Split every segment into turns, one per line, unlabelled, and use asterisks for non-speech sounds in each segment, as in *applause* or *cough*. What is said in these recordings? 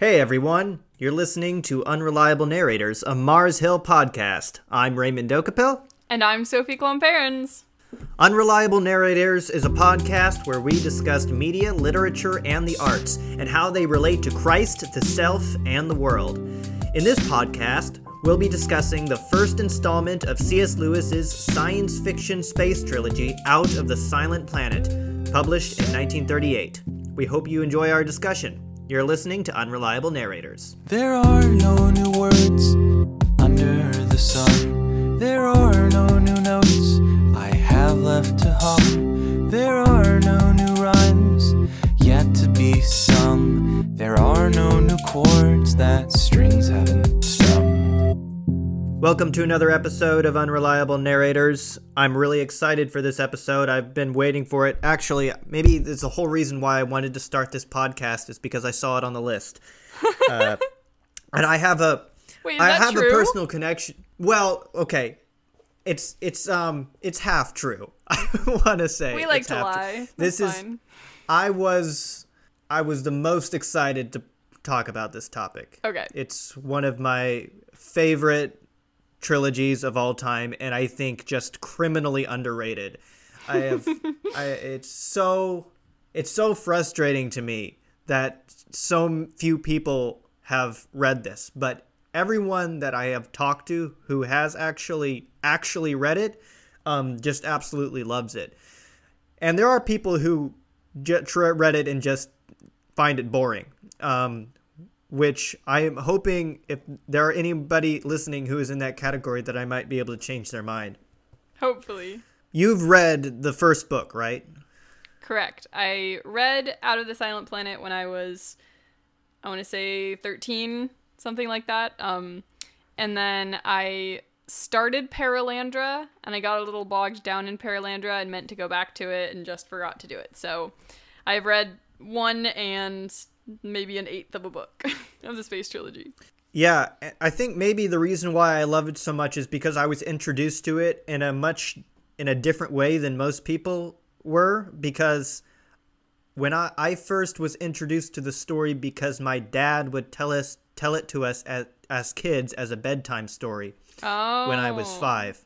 Hey everyone, you're listening to Unreliable Narrators, a Mars Hill podcast. I'm Raymond Dokapil.
And I'm Sophie Klomparens.
Unreliable Narrators is a podcast where we discuss media, literature, and the arts, and how they relate to Christ, the self, and the world. In this podcast, we'll be discussing the first installment of C.S. Lewis's science fiction space trilogy, Out of the Silent Planet, published in 1938. We hope you enjoy our discussion. You're listening to Unreliable Narrators.
There are no new words under the sun. There are no new notes I have left to hum. There are no new rhymes yet to be sung. There are no new chords that strings haven't.
Welcome to another episode of Unreliable Narrators. I'm really excited for this episode. I've been waiting for it. Actually, maybe there's a whole reason why I wanted to start this podcast is because I saw it on the list. *laughs* Uh, and I have a
Wait,
I have
true?
a personal connection. Well, okay. It's it's um it's half true. *laughs* I want to say
we like to
true.
lie.
This
That's
is
fine.
I was I was the most excited to talk about this topic.
Okay.
It's one of my favorite trilogies of all time and I think just criminally underrated. I have *laughs* I it's so it's so frustrating to me that so few people have read this, but everyone that I have talked to who has actually actually read it um, just absolutely loves it. And there are people who j- read it and just find it boring. Um, which I am hoping if there are anybody listening who is in that category that I might be able to change their mind.
Hopefully.
You've read the first book, right?
Correct. I read Out of the Silent Planet when I was, I want to say 13, something like that. Um, and then I started Perelandra and I got a little bogged down in Perelandra and meant to go back to it and just forgot to do it. So I've read one and maybe an eighth of a book *laughs* of the Space Trilogy.
Yeah, I think maybe the reason why I love it so much is because I was introduced to it in a much in a different way than most people were because when I, I first was introduced to the story because my dad would tell us tell it to us as, as kids as a bedtime story
Oh.
when I was oh. five.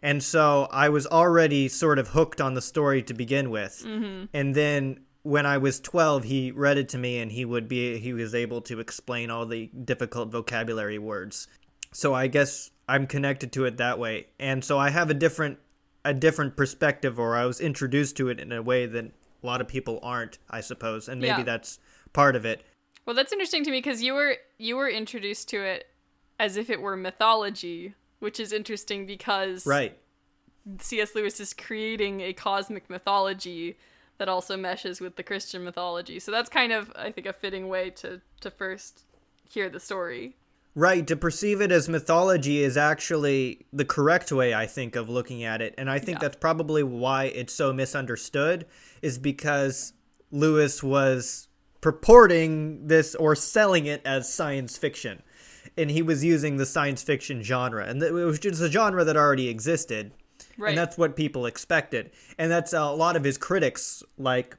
And so I was already sort of hooked on the story to begin with. Mm-hmm. And then when I was 12, he read it to me and he would be he was able to explain all the difficult vocabulary words. So I guess I'm connected to it that way. And so I have a different a different perspective or I was introduced to it in a way that a lot of people aren't, I suppose. And maybe
Yeah.
that's part of it.
Well, that's interesting to me because you were you were introduced to it as if it were mythology, which is interesting because
Right.
C.S. Lewis is creating a cosmic mythology that also meshes with the Christian mythology. So that's kind of, I think, a fitting way to to first hear the story.
Right, to perceive it as mythology is actually the correct way, I think, of looking at it. And I think
Yeah.
that's probably why it's so misunderstood, is because Lewis was purporting this or selling it as science fiction. And he was using the science fiction genre. And it was just a genre that already existed.
Right.
And that's what people expected. And that's a lot of his critics, like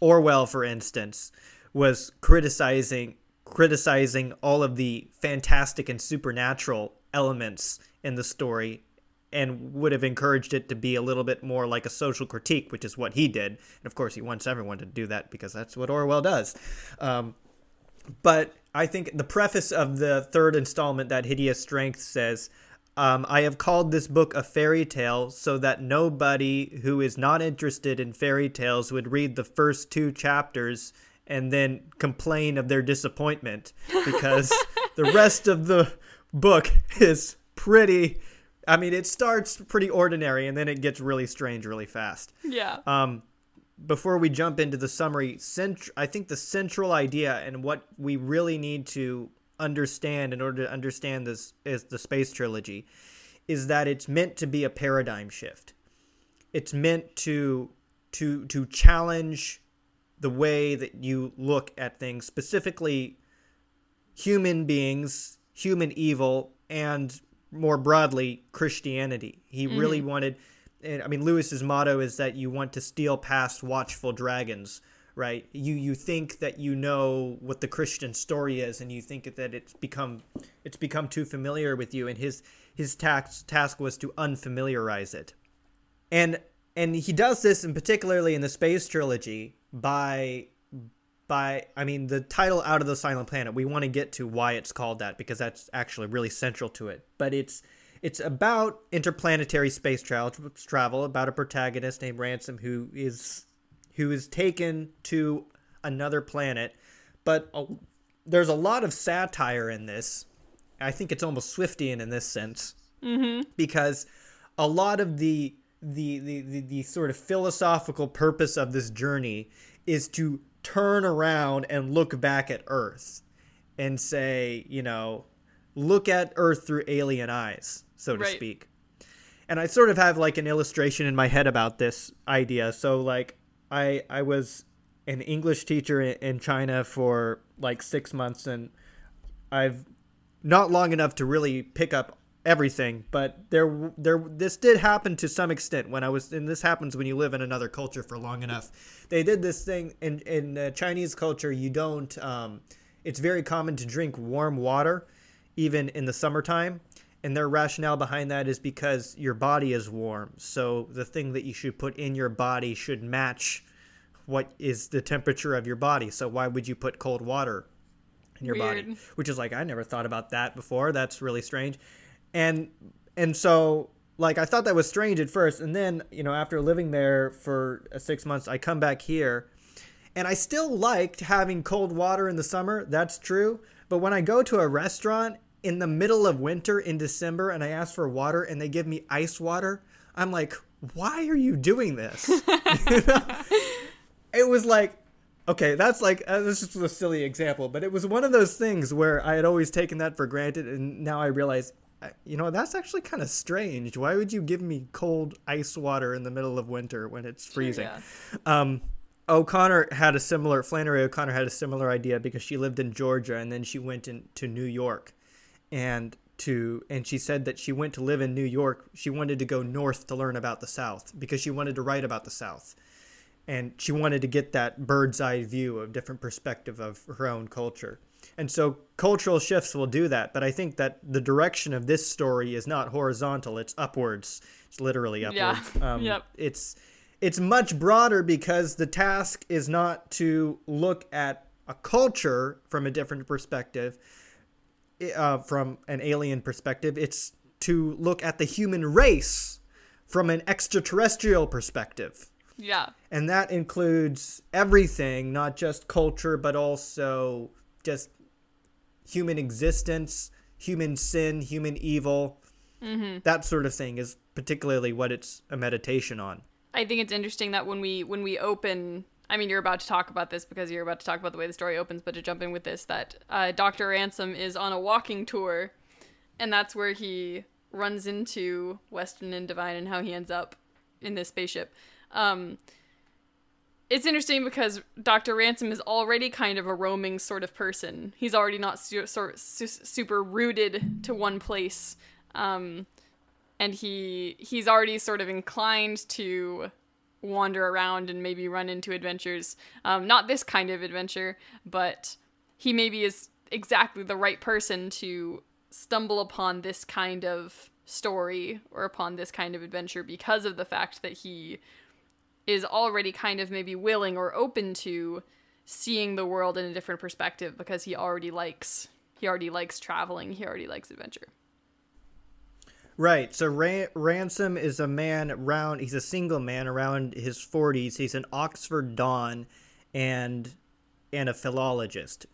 Orwell, for instance, was criticizing criticizing all of the fantastic and supernatural elements in the story and would have encouraged it to be a little bit more like a social critique, which is what he did. And of course, he wants everyone to do that because that's what Orwell does. Um, but I think the preface of the third installment, that hideous strength, says, um, "I have called this book a fairy tale so that nobody who is not interested in fairy tales would read the first two chapters and then complain of their disappointment because *laughs* the rest of the book is pretty." I mean, it starts pretty ordinary and then it gets really strange really fast
yeah.
um, before we jump into the summary, cent- I think the central idea and what we really need to understand in order to understand this is the space trilogy is that it's meant to be a paradigm shift. It's meant to to to challenge the way that you look at things, specifically human beings, human evil, and more broadly Christianity. He mm-hmm. really wanted and I mean Lewis's motto is that you want to steal past watchful dragons right? You you think that you know what the Christian story is, and you think that it's become it's become too familiar with you, and his his task task was to unfamiliarize it, and and he does this, and particularly in the space trilogy, by by I mean the title Out of the Silent Planet. We want to get to why it's called that because that's actually really central to it, but it's it's about interplanetary space travel, travel about a protagonist named Ransom who is who is taken to another planet. But a, there's a lot of satire in this. I think it's almost Swiftian in this sense
Mm-hmm.
because a lot of the the, the, the, the sort of philosophical purpose of this journey is to turn around and look back at Earth and say, you know, look at Earth through alien eyes, so to
Right.
speak. And I sort of have like an illustration in my head about this idea. So like I I was an English teacher in, in China for like 6 months and I've not long enough to really pick up everything, but there there this did happen to some extent when I was and this happens when you live in another culture for long enough. They did this thing in in Chinese culture. You don't. Um, it's very common to drink warm water, even in the summertime. And their rationale behind that is because your body is warm. So the thing that you should put in your body should match what is the temperature of your body. So why would you put cold water in your body? Which is like I never thought about that before. That's really strange. And and so like I thought that was strange at first, and then you know after living there for uh, six months, I come back here, and I still liked having cold water in the summer. That's true. But when I go to a restaurant in the middle of winter in December and I ask for water and they give me ice water, I'm like, why are you doing this? *laughs* You know? *laughs* It was like, okay, that's like, uh, this is a silly example, but it was one of those things where I had always taken that for granted and now I realize, uh, you know, that's actually kind of strange. Why would you give me cold ice water in the middle of winter when it's freezing?
yeah.
Um, O'Connor had a similar Flannery O'Connor had a similar idea because she lived in Georgia and then she went into New York, and to and she said that she went to live in New York. She wanted to go north to learn about the South because she wanted to write about the South, and she wanted to get that bird's eye view of different perspective of her own culture. And so cultural shifts will do that, but I think that the direction of this story is not horizontal; it's upwards. It's literally
Yeah.
upwards. *laughs* Um,
Yep.
It's it's much broader because the task is not to look at a culture from a different perspective, uh, from an alien perspective. It's to look at the human race from an extraterrestrial perspective.
Yeah.
And that includes everything, not just culture, but also just human existence, human sin, human evil. That sort of thing is particularly what it's a meditation on.
I think it's interesting that when we when we open I mean, you're about to talk about this because you're about to talk about the way the story opens, but to jump in with this, that uh, Dr. Ransom is on a walking tour, and that's where he runs into Weston and Devine and how he ends up in this spaceship. Um, it's interesting because Dr. Ransom is already kind of a roaming sort of person. He's already not su- su- super rooted to one place. Um, and he he's already sort of inclined to wander around and maybe run into adventures. Um, not this kind of adventure, but he maybe is exactly the right person to stumble upon this kind of story or upon this kind of adventure because of the fact that he is already kind of maybe willing or open to seeing the world in a different perspective because he already likes he already likes traveling, he already likes adventure.
Right. So Ran- Ransom is a man around. He's a single man around his forties. He's an Oxford Don, and and a philologist.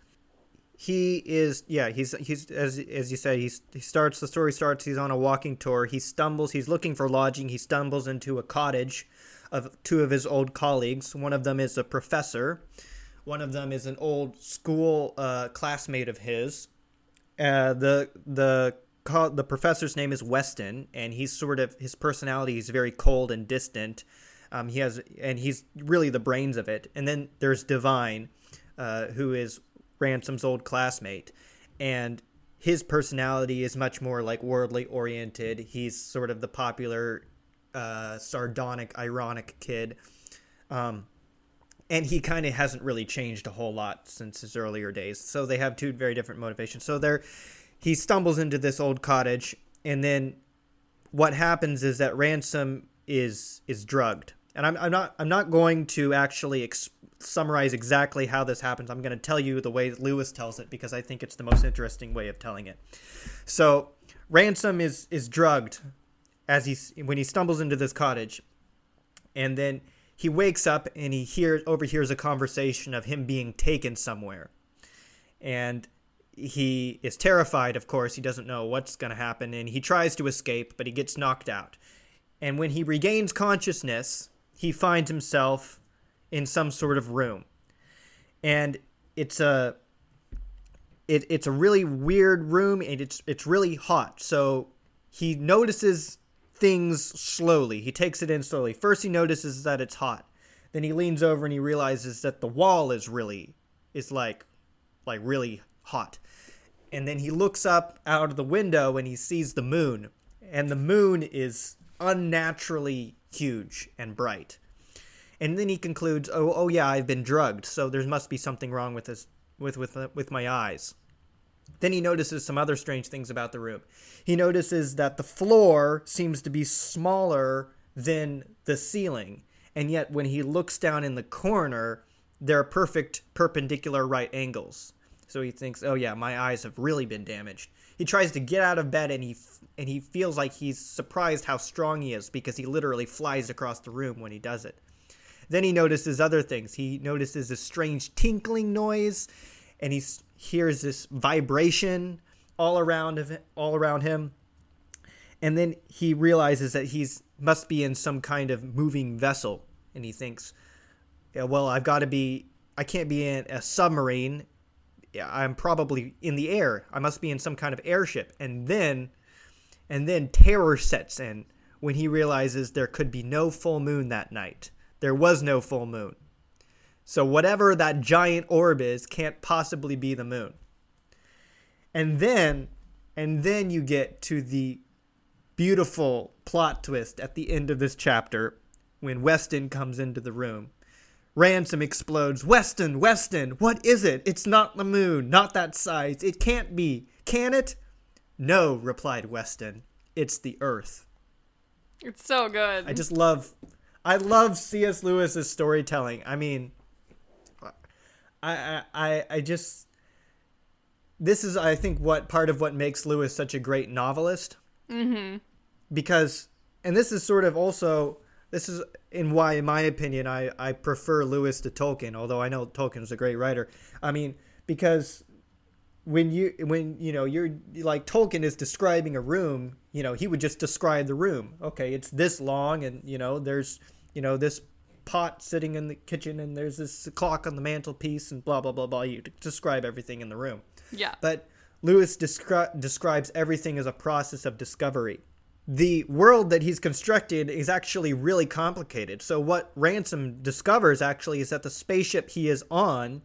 He is yeah. He's he's as as you said. He's he starts the story starts. He's on a walking tour. He stumbles. He's looking for lodging. He stumbles into a cottage of two of his old colleagues. One of them is a professor. One of them is an old school uh, classmate of his. Uh, the the co- the professor's name is Weston, and he's sort of his personality is very cold and distant. Um, he has and he's really the brains of it. And then there's Devine, uh, who is Ransom's old classmate, and his personality is much more like worldly oriented. He's sort of the popular, uh, sardonic, ironic kid. Um, and he kind of hasn't really changed a whole lot since his earlier days. So they have two very different motivations. So there, he stumbles into this old cottage, and then what happens is that Ransom is is drugged, and I'm, I'm not I'm not going to actually summarize exactly how this happens. I'm going to tell you the way Lewis tells it because I think it's the most interesting way of telling it. So Ransom is is drugged as he when he stumbles into this cottage, and then he wakes up and he hears overhears a conversation of him being taken somewhere, and he is terrified. Of course, he doesn't know what's going to happen, and he tries to escape, but he gets knocked out. And when he regains consciousness, he finds himself in some sort of room, and it's a it, it's a really weird room and it's it's really hot. So he notices things slowly. He takes it in slowly. First he notices that it's hot. Then he leans over and he realizes that the wall is really is like like really hot. And then he looks up out of the window and he sees the moon. And the moon is unnaturally huge and bright. And then he concludes, "Oh, oh yeah, I've been drugged, so there must be something wrong with this with with uh, with my eyes." Then he notices some other strange things about the room. He notices that the floor seems to be smaller than the ceiling, and yet when he looks down in the corner, there are perfect perpendicular right angles. So he thinks, "Oh yeah, my eyes have really been damaged." He tries to get out of bed and he f- and he feels like he's surprised how strong he is because he literally flies across the room when he does it. Then he notices other things. He notices a strange tinkling noise and he s- hears this vibration all around of all around him. And then he realizes that he's must be in some kind of moving vessel and he thinks, yeah, well, I've got to be I can't be in a submarine. I'm probably in the air. I must be in some kind of airship. And then and then terror sets in when he realizes there could be no full moon that night. There was no full moon. So whatever that giant orb is can't possibly be the moon. And then and then you get to the beautiful plot twist at the end of this chapter when Weston comes into the room. Ransom explodes. Weston, Weston, what is it? It's not the moon, not that size. It can't be. Can it? No, replied Weston. It's the earth.
It's so good.
I just love I love C.S. Lewis's storytelling. I mean I I I just this is I think what part of what makes Lewis such a great novelist. Mm-hmm. Because and this is sort of also this is in why in my opinion I I prefer Lewis to Tolkien, although I know Tolkien's a great writer. I mean, because when you when you know you're like Tolkien is describing a room, you know, he would just describe the room. Okay, it's this long and you know, there's you know, this pot sitting in the kitchen and there's this clock on the mantelpiece and blah blah blah blah. You describe everything in the room.
yeah.
But Lewis descri- describes everything as a process of discovery. The world that he's constructed is actually really complicated. So what Ransom discovers actually is that the spaceship he is on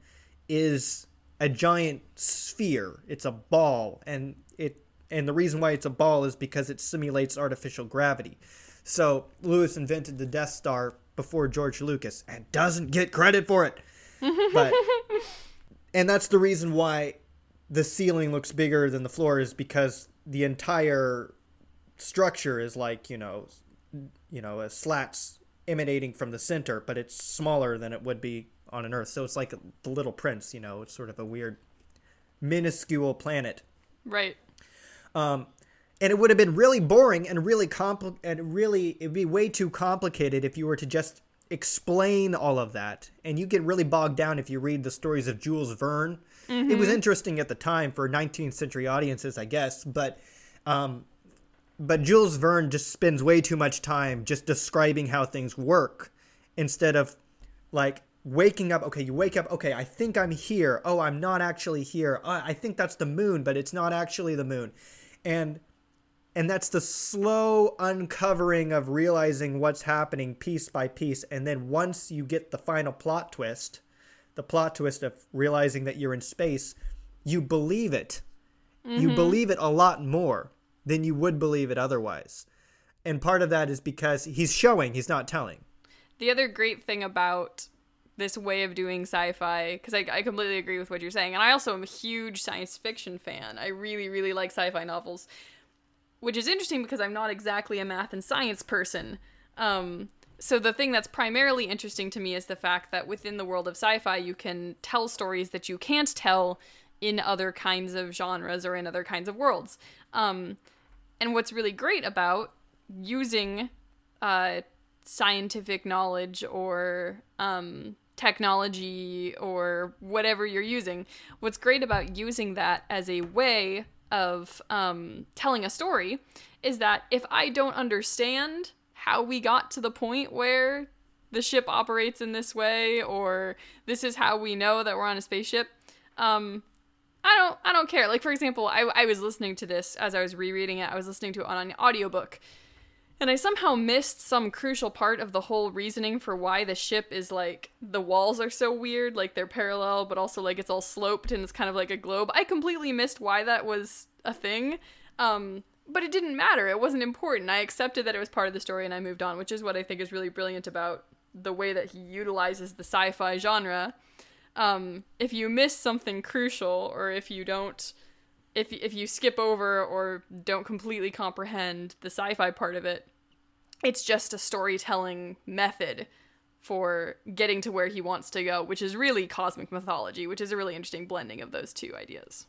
is a giant sphere. It's a ball and it and the reason why it's a ball is because it simulates artificial gravity. So Lewis invented the Death Star before George Lucas and doesn't get credit for it. *laughs* But and that's the reason why the ceiling looks bigger than the floor is because the entire structure is like you know you know a slats emanating from the center but it's smaller than it would be on an earth so it's like the little prince you know it's sort of a weird minuscule planet
Right.
um, and it would have been really boring and really compli- and really it'd be way too complicated if you were to just explain all of that. And you get really bogged down if you read the stories of Jules Verne. It was interesting at the time for 19th century audiences, I guess, but um, but Jules Verne just spends way too much time just describing how things work instead of like waking up okay you wake up okay i think i'm here. Oh i'm not actually here. I think that's the moon but it's not actually the moon. And and that's the slow uncovering of realizing what's happening piece by piece. And then once you get the final plot twist the plot twist of realizing that you're in space you believe it. You mm-hmm. believe it a lot more than you would believe it otherwise. And part of that is because he's showing he's not telling.
The other great thing about this way of doing sci-fi because I, I completely agree with what you're saying and i also am a huge science fiction fan. I really really like sci-fi novels which is interesting because i'm not exactly a math and science person. Um, so the thing that's primarily interesting to me is the fact that within the world of sci-fi you can tell stories that you can't tell in other kinds of genres or in other kinds of worlds. Um, and what's really great about using uh, scientific knowledge or um, technology or whatever you're using. What's great about using that as a way of um, telling a story is that if I don't understand how we got to the point where the ship operates in this way or this is how we know that we're on a spaceship, um, I don't I don't care. Like for example, I, I was listening to this as I was rereading it. I was listening to it on an audiobook and I somehow missed some crucial part of the whole reasoning for why the ship is like the walls are so weird, like they're parallel, but also like it's all sloped and it's kind of like a globe. I completely missed why that was a thing. Um, but it didn't matter. It wasn't important. I accepted that it was part of the story and I moved on, which is what I think is really brilliant about the way that he utilizes the sci fi genre. Um, if you miss something crucial or if you don't if if you skip over or don't completely comprehend the sci-fi part of it, it's just a storytelling method for getting to where he wants to go, which is really cosmic mythology, which is a really interesting blending of those two ideas.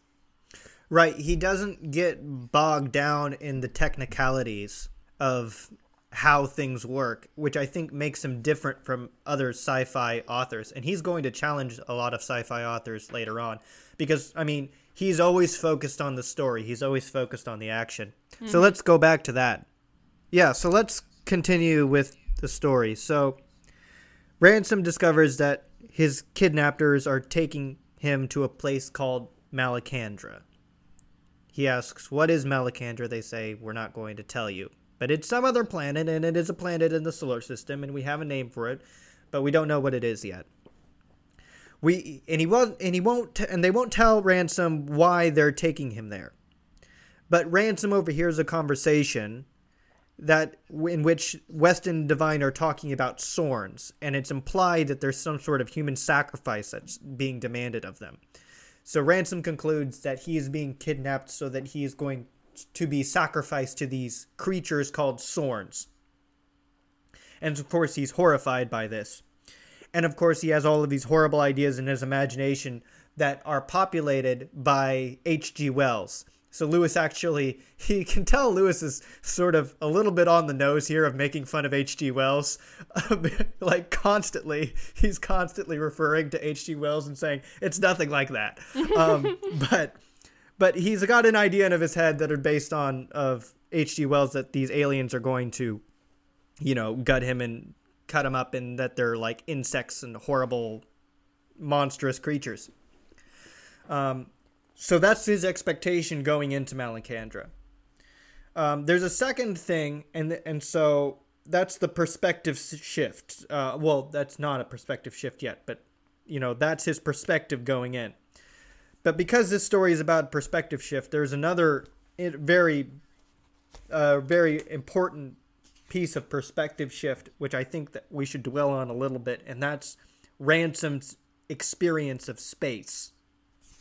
Right. He doesn't get bogged down in the technicalities of how things work, which I think makes him different from other sci fi authors. And he's going to challenge a lot of sci fi authors later on because, I mean, he's always focused on the story, he's always focused on the action. Mm-hmm. So let's go back to that. Yeah, so let's continue with the story. So, Ransom discovers that his kidnappers are taking him to a place called Malacandra. He asks, What is Malacandra? They say, We're not going to tell you. But it's some other planet, and it is a planet in the solar system, and we have a name for it, but we don't know what it is yet. We and he won't and he won't and they won't tell Ransom why they're taking him there. But Ransom overhears a conversation that in which Weston and Devine are talking about Sorns, and it's implied that there's some sort of human sacrifice that's being demanded of them. So Ransom concludes that he is being kidnapped so that he is going to be sacrificed to these creatures called Sorns. And of course, he's horrified by this. And of course, he has all of these horrible ideas in his imagination that are populated by H.G. Wells. So Lewis actually, *laughs* he can tell Lewis is sort of a little bit on the nose here of making fun of H.G. Wells. *laughs* like constantly, he's constantly referring to H.G. Wells and saying, it's nothing like that. Um, *laughs* but but he's got an idea in his head that are based on of H.G. Wells that these aliens are going to, you know, gut him and cut him up and that they're like insects and horrible, monstrous creatures. Um, so that's his expectation going into Malacandra. Um, there's a second thing, and and so that's the perspective shift. Uh, well, that's not a perspective shift yet, but you know that's his perspective going in. But because this story is about perspective shift, there's another very, uh, very important piece of perspective shift, which I think that we should dwell on a little bit, and that's Ransom's experience of space.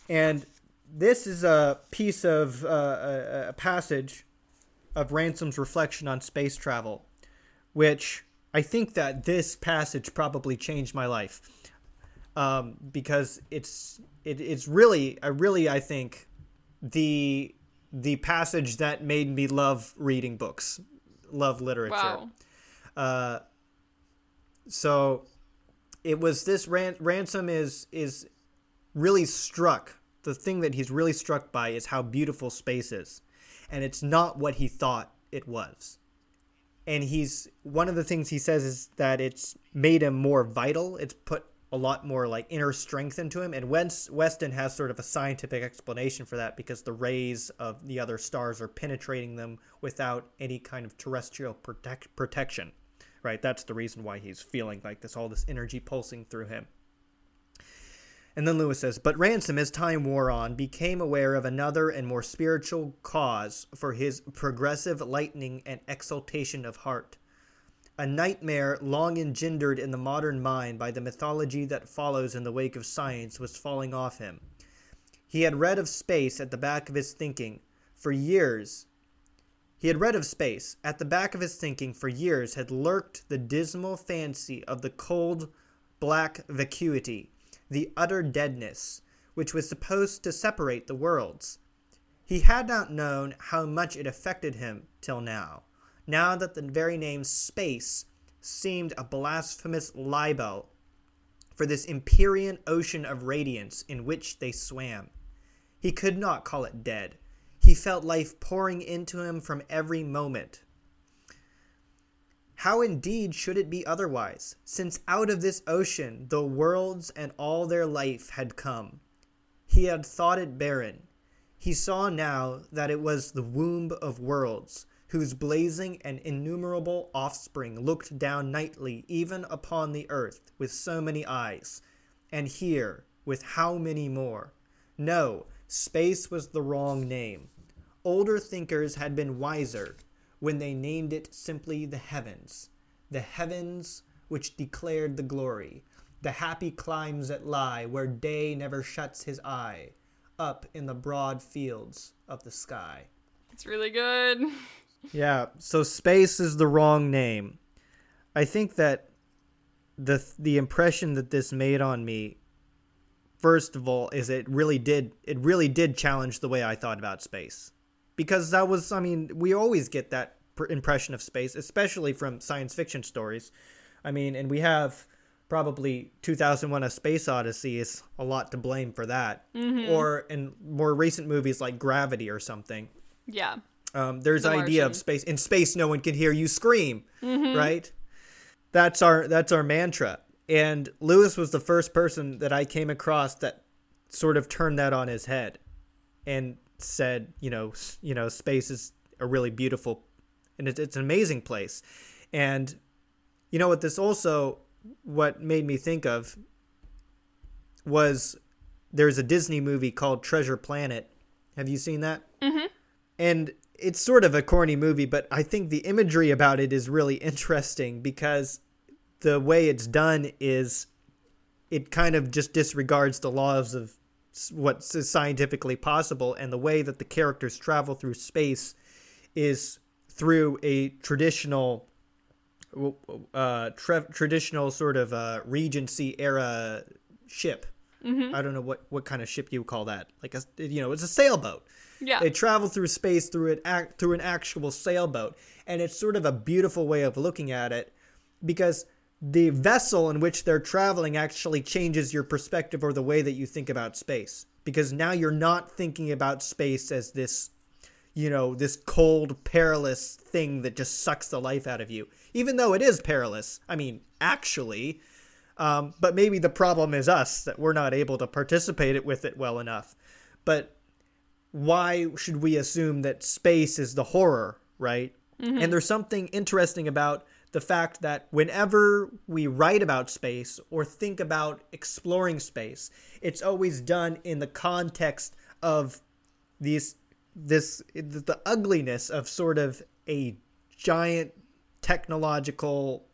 And this is a piece of uh, a, a passage of Ransom's reflection on space travel, which I think that this passage probably changed my life um, because it's it, it's really I really I think the the passage that made me love reading books, love literature. Wow. Uh, so it was this ran- ransom is is really struck the thing that he's really struck by is how beautiful space is. And it's not what he thought it was. And he's one of the things he says is that it's made him more vital. It's put a lot more like inner strength into him. And Weston has sort of a scientific explanation for that because the rays of the other stars are penetrating them without any kind of terrestrial protect, protection. Right? That's the reason why he's feeling like this, all this energy pulsing through him. And then Lewis says, But Ransom, as time wore on, became aware of another and more spiritual cause for his progressive lightening and exaltation of heart. A nightmare long engendered in the modern mind by the mythology that follows in the wake of science was falling off him. He had read of space at the back of his thinking for years. He had read of space. At the back of his thinking for years had lurked the dismal fancy of the cold, black vacuity, the utter deadness, which was supposed to separate the worlds. He had not known how much it affected him till now, now that the very name space seemed a blasphemous libel for this empyrean ocean of radiance in which they swam. He could not call it dead. He felt life pouring into him from every moment. How indeed should it be otherwise, since out of this ocean the worlds and all their life had come? He had thought it barren. He saw now that it was the womb of worlds, whose blazing and innumerable offspring looked down nightly even upon the earth with so many eyes, and here with how many more? No, space was the wrong name. Older thinkers had been wiser when they named it simply the heavens, the heavens which declared the glory, the happy climes that lie where day never shuts his eye, up in the broad fields of the sky.
It's really good. *laughs*
Yeah, so space is the wrong name. I think that the the impression that this made on me first of all is it really did it really did challenge the way I thought about space. Because that was I mean, we always get that impression of space, especially from science fiction stories. I mean, and we have probably 2001 a space odyssey is a lot to blame for that mm-hmm. or in more recent movies like gravity or something
Yeah.
Um, there's
The
idea of space. In space no one can hear you scream right? That's our that's our mantra. And lewis was the first person that i came across that sort of turned that on his head and said you know you know space is a really beautiful and it's, it's an amazing place. And you know what this also what made me think of was there's a disney movie called treasure planet. Have you seen that? And it's sort of a corny movie, but I think the imagery about it is really interesting because the way it's done is it kind of just disregards the laws of what's scientifically possible, and the way that the characters travel through space is through a traditional. Uh, tra- traditional sort of uh, Regency era ship. I don't know what, what kind of ship you call that. Like a you know, it's a sailboat.
Yeah.
They travel through space through an act through an actual sailboat, and it's sort of a beautiful way of looking at it because the vessel in which they're traveling actually changes your perspective or the way that you think about space. Because now you're not thinking about space as this, you know, this cold, perilous thing that just sucks the life out of you. Even though it is perilous. I mean, actually. Um, but maybe the problem is us that we're not able to participate with it well enough. But why should we assume that space is the horror, right? And there's something interesting about the fact that whenever we write about space or think about exploring space, it's always done in the context of these this the ugliness of sort of a giant technological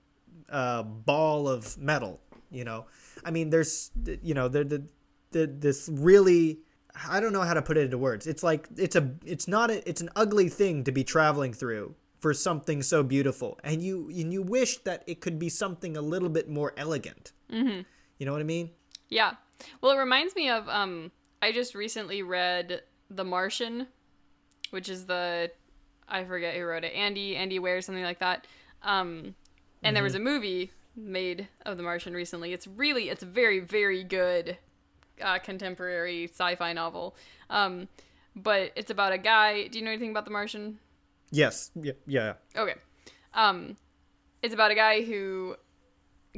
uh, ball of metal. You know, I mean, there's you know the the, the this really I don't know how to put it into words. It's like it's a it's not a, it's an ugly thing to be traveling through for something so beautiful, and you and you wish that it could be something a little bit more elegant. Mm-hmm. You know what I mean?
Yeah. Well, it reminds me of um I just recently read The Martian, which is the I forget who wrote it. Andy Andy Weir something like that. Um and there was a movie made of The Martian recently. It's really it's very very good uh, contemporary sci-fi novel. Um but it's about a guy. Do you know anything about The Martian?
Yes. Yeah. Yeah.
Okay. Um, it's about a guy who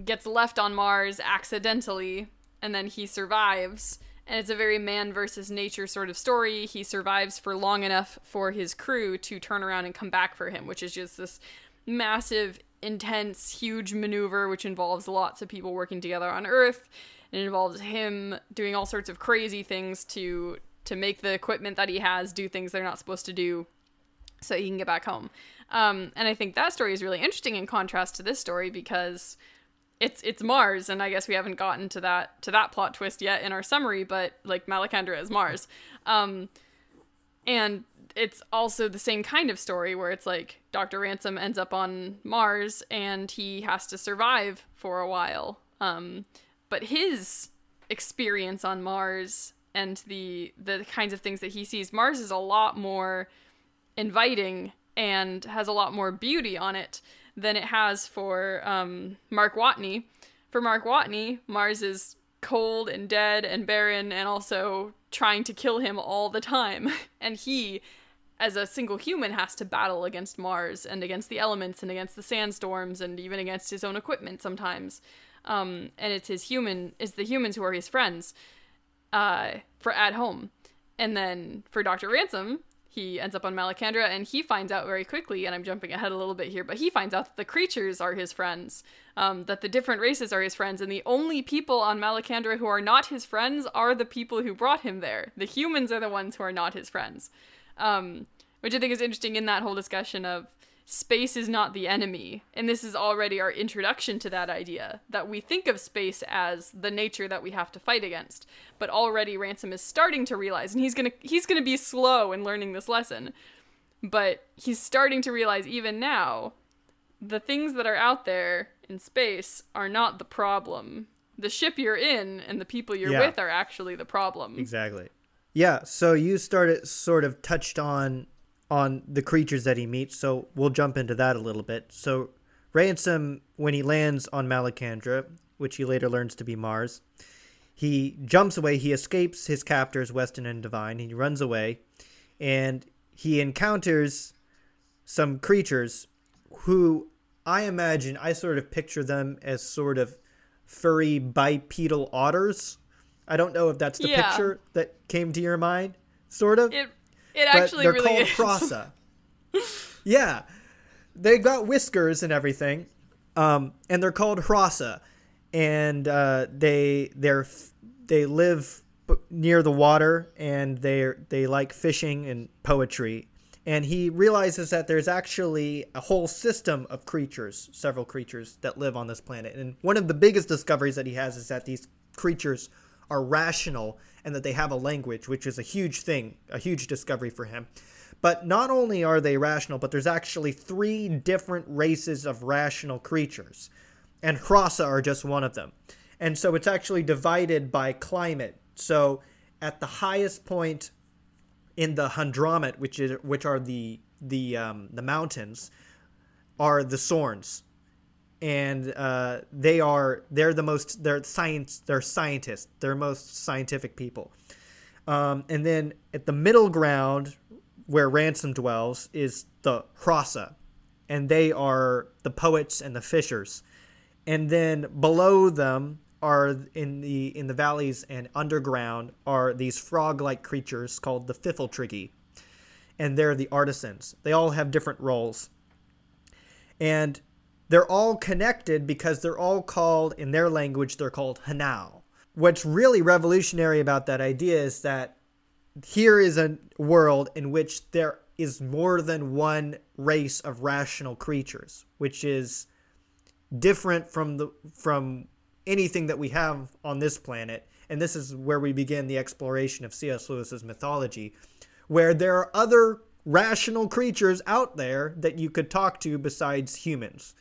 gets left on Mars accidentally, and then he survives. And it's a very man versus nature sort of story. He survives for long enough for his crew to turn around and come back for him, which is just this massive, intense, huge maneuver, which involves lots of people working together on Earth. It involves him doing all sorts of crazy things to to make the equipment that he has do things they're not supposed to do so he can get back home. Um, and I think that story is really interesting in contrast to this story because it's it's Mars, and I guess we haven't gotten to that to that plot twist yet in our summary, but like Malacandra is Mars, um, and it's also the same kind of story where it's like Dr. Ransom ends up on Mars and he has to survive for a while. Um, but his experience on Mars and the the kinds of things that he sees, Mars is a lot more inviting and has a lot more beauty on it than it has for um, Mark Watney. For Mark Watney, Mars is cold and dead and barren and also trying to kill him all the time. *laughs* And he, as a single human, has to battle against Mars and against the elements and against the sandstorms and even against his own equipment sometimes. Um, and it's his human, it's the humans who are his friends uh, for at home. And then for Dr. Ransom, he ends up on Malacandra and he finds out very quickly, and I'm jumping ahead a little bit here, but he finds out that the creatures are his friends, um, that the different races are his friends, and the only people on Malacandra who are not his friends are the people who brought him there. The humans are the ones who are not his friends. Um, which I think is interesting in that whole discussion of space is not the enemy. And this is already our introduction to that idea that we think of space as the nature that we have to fight against. But already Ransom is starting to realize and he's going to he's going to be slow in learning this lesson. But he's starting to realize even now the things that are out there in space are not the problem. The ship you're in and the people you're
Yeah.
with are actually the problem.
Exactly. Yeah, so you started sort of touched on on the creatures that he meets, so we'll jump into that a little bit. So Ransom when he lands on Malacandra, which he later learns to be Mars, he jumps away, he escapes his captors Weston and Devine, he runs away and he encounters some creatures who I imagine I sort of picture them as sort of furry bipedal otters. I don't know if that's the
Yeah.
picture that came to your mind, sort of.
It it actually
they're
really
called
is. *laughs*
Yeah, they've got whiskers and everything, um, and they're called Hrossa, and uh, they they're they live near the water, and they they like fishing and poetry. And he realizes that there's actually a whole system of creatures, several creatures that live on this planet. And one of the biggest discoveries that he has is that these creatures are rational and that they have a language, which is a huge thing, a huge discovery for him. But not only are they rational, but there's actually three different races of rational creatures. And Hrossa are just one of them. And so it's actually divided by climate. So at the highest point in the Handramit, which is which are the the um, the mountains, are the Sorns, and uh, they are they're the most they're science they're scientists. They're most scientific people, um, and then at the middle ground where Ransom dwells is the Hrossa, and they are the poets and the fishers, and then below them are in the in the valleys and underground are these frog-like creatures called the pfifltriggi, and they're the artisans. They all have different roles, and they're all connected because they're all called in their language. They're called hnau. What's really revolutionary about that idea is that here is a world in which there is more than one race of rational creatures, which is different from the from anything that we have on this planet. And this is where we begin the exploration of C.S. Lewis's mythology, where there are other rational creatures out there that you could talk to besides humans.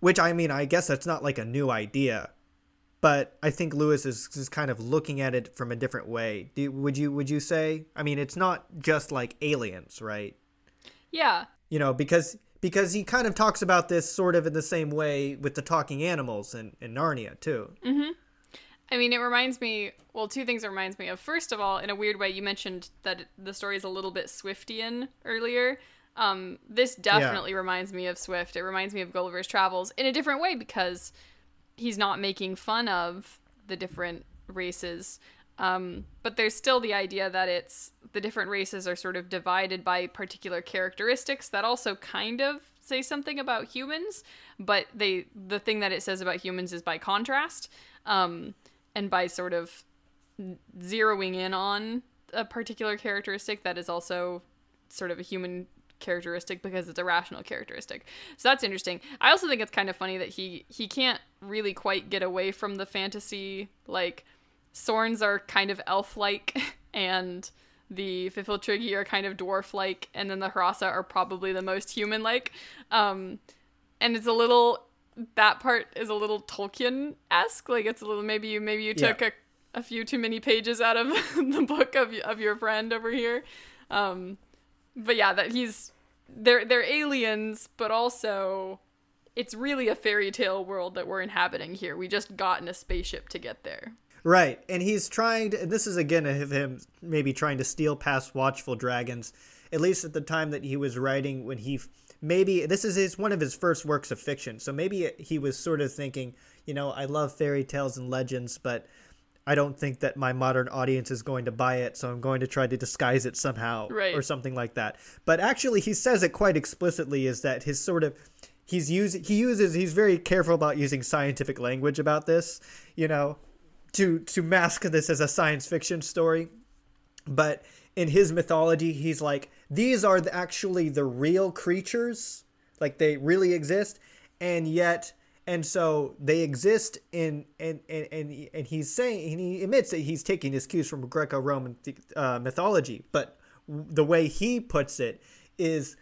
Which I mean, I guess that's not like a new idea, but I think Lewis is, is kind of looking at it from a different way. Do, would you would you say? I mean, it's not just like aliens, right?
Yeah.
you know because because he kind of talks about this sort of in the same way with the talking animals in, in narnia too mm-hmm.
I mean, it reminds me. Well, two things it reminds me of. First of all, in a weird way, you mentioned that the story is a little bit Swiftian earlier. Um, this definitely reminds me of Swift. It reminds me of Gulliver's Travels in a different way because he's not making fun of the different races. Um, but there's still the idea that it's the different races are sort of divided by particular characteristics that also kind of say something about humans, but they the thing that it says about humans is by contrast, um, and by sort of zeroing in on a particular characteristic that is also sort of a human characteristic because it's a rational characteristic. So that's interesting. I also think it's kind of funny that he he can't really quite get away from the fantasy. Like Sorns are kind of elf-like, *laughs* and the pfifltriggi are kind of dwarf-like, and then the Harassa are probably the most human-like. Um, and it's a little that part is a little Tolkien-esque. Like it's a little maybe you maybe you took
Yeah.
a, a few too many pages out of *laughs* the book of of your friend over here. Um, but yeah, that he's they're they're aliens, but also it's really a fairy tale world that we're inhabiting here. We just got in a spaceship to get there.
Right, and he's trying to. And this is again of him maybe trying to steal past watchful dragons. At least at the time that he was writing, when he maybe this is his one of his first works of fiction. So maybe he was sort of thinking, you know, I love fairy tales and legends, but I don't think that my modern audience is going to buy it, so I'm going to try to disguise it somehow
Right.
or something like that. But actually, he says it quite explicitly is that his sort of he's using he uses he's very careful about using scientific language about this, you know, to to mask this as a science fiction story. But in his mythology, he's like these are the, actually the real creatures, like they really exist, and yet and so they exist in and and and, and he's saying and he admits that he's taking his cues from Greco-Roman uh, mythology, but the way he puts it is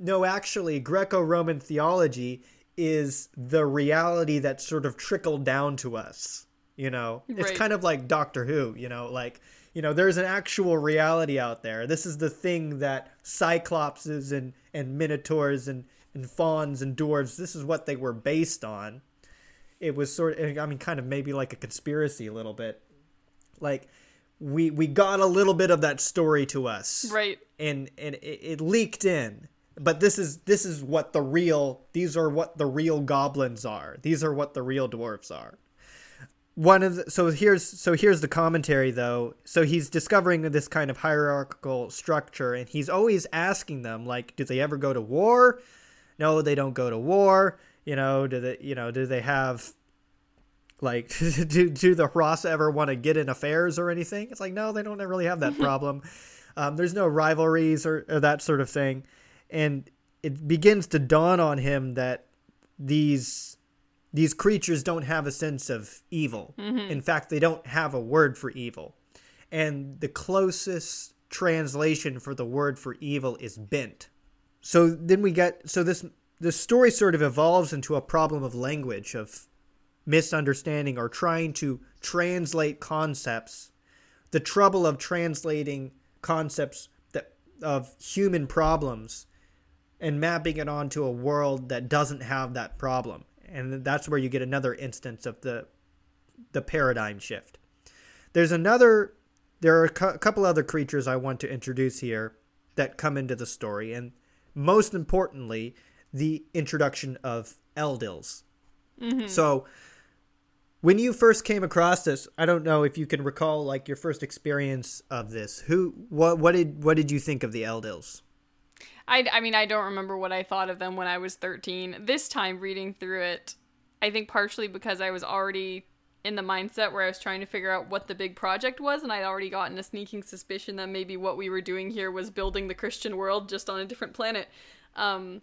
no, actually, Greco-Roman theology is the reality that sort of trickled down to us. You know, it's kind of like Doctor Who. You know, like you know, there's an actual reality out there. This is the thing that cyclopses and and minotaurs and and fauns and dwarves. This is what they were based on. It was sort of, I mean, kind of maybe like a conspiracy a little bit. Like we we got a little bit of that story to us
Right.
and and it, it leaked in but this is this is what the real these are what the real goblins are these are what the real dwarves are one of the, so here's so here's the commentary though so he's discovering this kind of hierarchical structure and he's always asking them like do they ever go to war no they don't go to war you know do they you know do they have like *laughs* do, do the Hross ever want to get in affairs or anything? It's like no they don't really have that *laughs* problem. Um, there's no rivalries or, or that sort of thing. And it begins to dawn on him that these these creatures don't have a sense of evil. In fact they don't have a word for evil. And the closest translation for the word for evil is bent so then we get so this the story sort of evolves into a problem of language of misunderstanding or trying to translate concepts the trouble of translating concepts that of human problems and mapping it onto a world that doesn't have that problem. And that's where you get another instance of the the paradigm shift. There's another there are a cou- couple other creatures i want to introduce here that come into the story and most importantly the introduction of eldils mm-hmm. so when you first came across this i don't know if you can recall like your first experience of this. Who what what did what did you think of the eldils
I, I mean, I don't remember what I thought of them when I was 13. This time reading through it, I think partially because I was already in the mindset where I was trying to figure out what the big project was, and I'd already gotten a sneaking suspicion that maybe what we were doing here was building the Christian world just on a different planet. Um,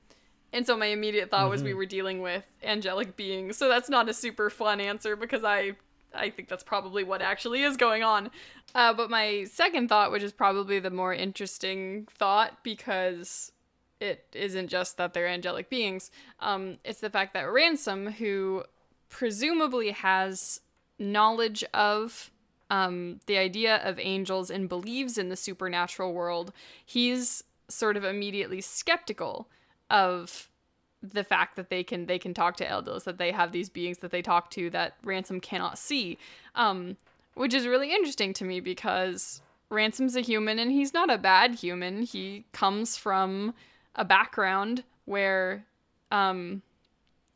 and so my immediate thought was we were dealing with angelic beings. So that's not a super fun answer because I I think that's probably what actually is going on. Uh, but my second thought, which is probably the more interesting thought, because it isn't just that they're angelic beings, um, it's the fact that Ransom, who presumably has knowledge of um, the idea of angels and believes in the supernatural world, he's sort of immediately skeptical of the fact that they can they can talk to elders, that they have these beings that they talk to that Ransom cannot see, um, which is really interesting to me because Ransom's a human and he's not a bad human. He comes from a background where um,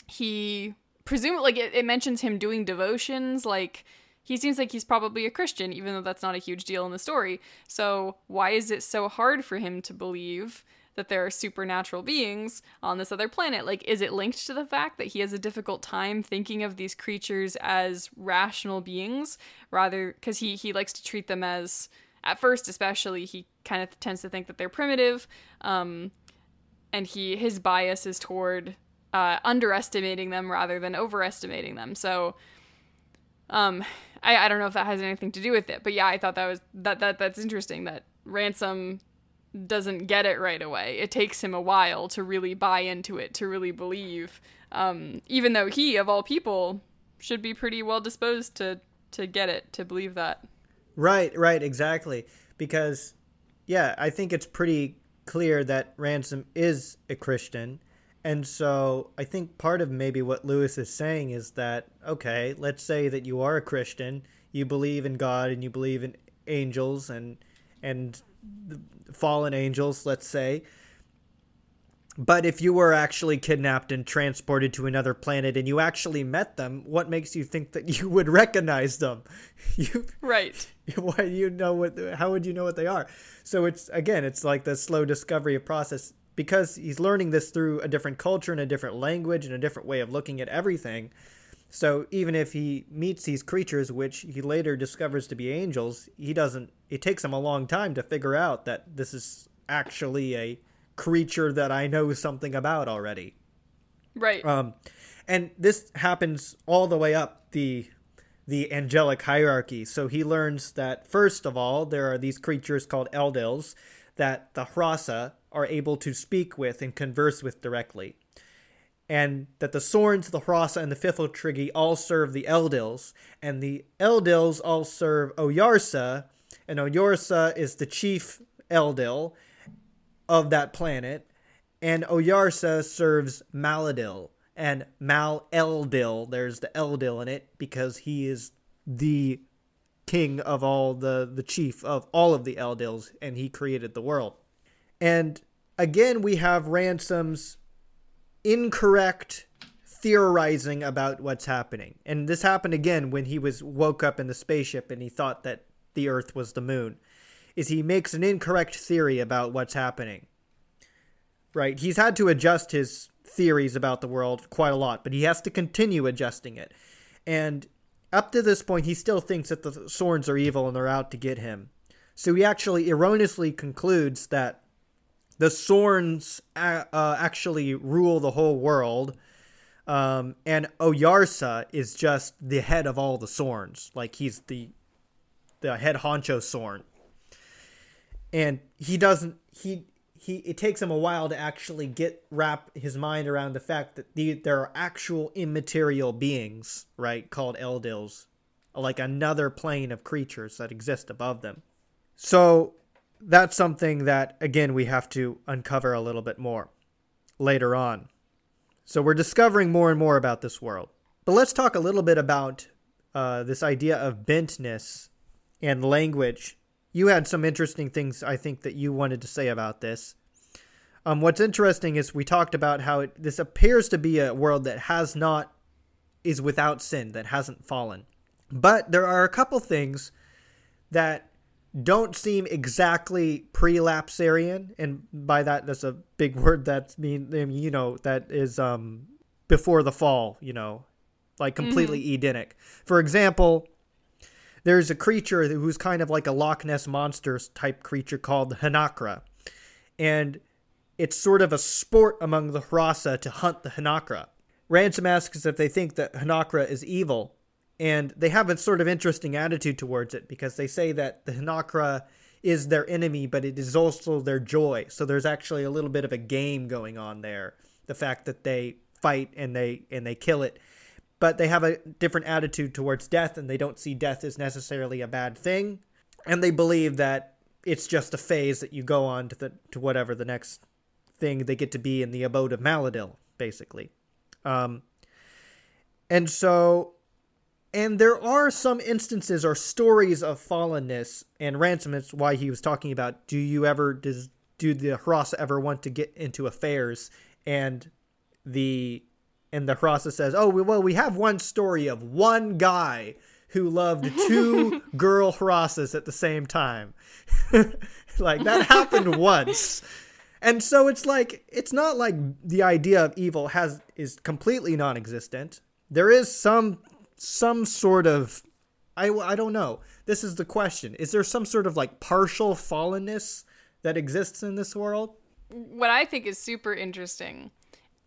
he presumably like it, it mentions him doing devotions like he seems like he's probably a christian even though that's not a huge deal in the story. So why is it so hard for him to believe that there are supernatural beings on this other planet? Like is it linked to the fact that he has a difficult time thinking of these creatures as rational beings rather because he he likes to treat them as at first especially he kind of tends to think that they're primitive um and he his bias is toward uh, underestimating them rather than overestimating them. So, um, I, I don't know if that has anything to do with it, but yeah, I thought that was that that that's interesting that Ransom doesn't get it right away. It takes him a while to really buy into it, to really believe, um, even though he of all people should be pretty well disposed to to get it to believe that.
Right, right, exactly. Because, yeah, I think it's pretty clear that Ransom is a Christian. And so I think part of maybe what Lewis is saying is that, okay, let's say that you are a Christian, you believe in God and you believe in angels and and fallen angels, let's say. But if you were actually kidnapped and transported to another planet and you actually met them, what makes you think that *laughs* you would recognize them? *laughs* You
Right. *laughs*
why you know what how would you know what they are? So it's again, it's like the slow discovery process because he's learning this through a different culture and a different language and a different way of looking at everything. So even if he meets these creatures, which he later discovers to be angels, he doesn't. It takes him a long time to figure out that this is actually a creature that I know something about already.
Right.
Um, and this happens all the way up the the angelic hierarchy. So he learns that first of all, there are these creatures called Eldils that the Hrossa are able to speak with and converse with directly. And that the Sorns, the Hrossa, and the pfifltriggi all serve the Eldils, and the Eldils all serve Oyarsa, and Oyarsa is the chief Eldil of that planet, and Oyarsa serves Maleldil and Mal Eldil. There's the Eldil in it because he is the king of all the the chief of all of the Eldils, and he created the world. And again, we have Ransom's incorrect theorizing about what's happening. And this happened again when he was woke up in the spaceship and he thought that the Earth was the moon. Is he makes an incorrect theory about what's happening. Right? He's had to adjust his theories about the world quite a lot, but he has to continue adjusting it. And up to this point, he still thinks that the Sorns are evil and they're out to get him. So he actually erroneously concludes that the Sorns uh, uh, actually rule the whole world, um, and Oyarsa is just the head of all the Sorns. Like he's the the head honcho Sorn, and he doesn't he he it takes him a while to actually get wrap his mind around the fact that the, there are actual immaterial beings, right, called Eldils, like another plane of creatures that exist above them. So that's something that again we have to uncover a little bit more later on. So we're discovering more and more about this world. But let's talk a little bit about uh, this idea of bentness and language. You had some interesting things I think that you wanted to say about this. Um, what's interesting is we talked about how it, this appears to be a world that has not is without sin, that hasn't fallen. But there are a couple things that don't seem exactly pre-lapsarian and by that that's a big *laughs* word that mean you know that is um before the fall you know like completely mm-hmm. edenic for example there's a creature who's kind of like a loch ness monster type creature called Hnakra, and it's sort of a sport among the Hrossa to hunt the Hnakra. ransom asks if they think that Hnakra is evil and they have a sort of interesting attitude towards it because they say that the Hnakra is their enemy, but it is also their joy. So there's actually a little bit of a game going on there. The fact that they fight and they and they kill it, but they have a different attitude towards death, and they don't see death as necessarily a bad thing, and they believe that it's just a phase that you go on to the to whatever the next thing they get to be in the abode of Maleldil, basically. Um, and so and there are some instances or stories of fallenness, and ransom is why he was talking about. Do you ever does do the Hrossa ever want to get into affairs? And the and the Hrossa says, "Oh well, we have one story of one guy who loved *laughs* two girl Hrossas at the same time. *laughs* like that happened *laughs* once." And so it's like it's not like the idea of evil has is completely non-existent. There is some some sort of I, I don't know. This is the question. Is there some sort of like partial fallenness that exists in this world?
what I think is super interesting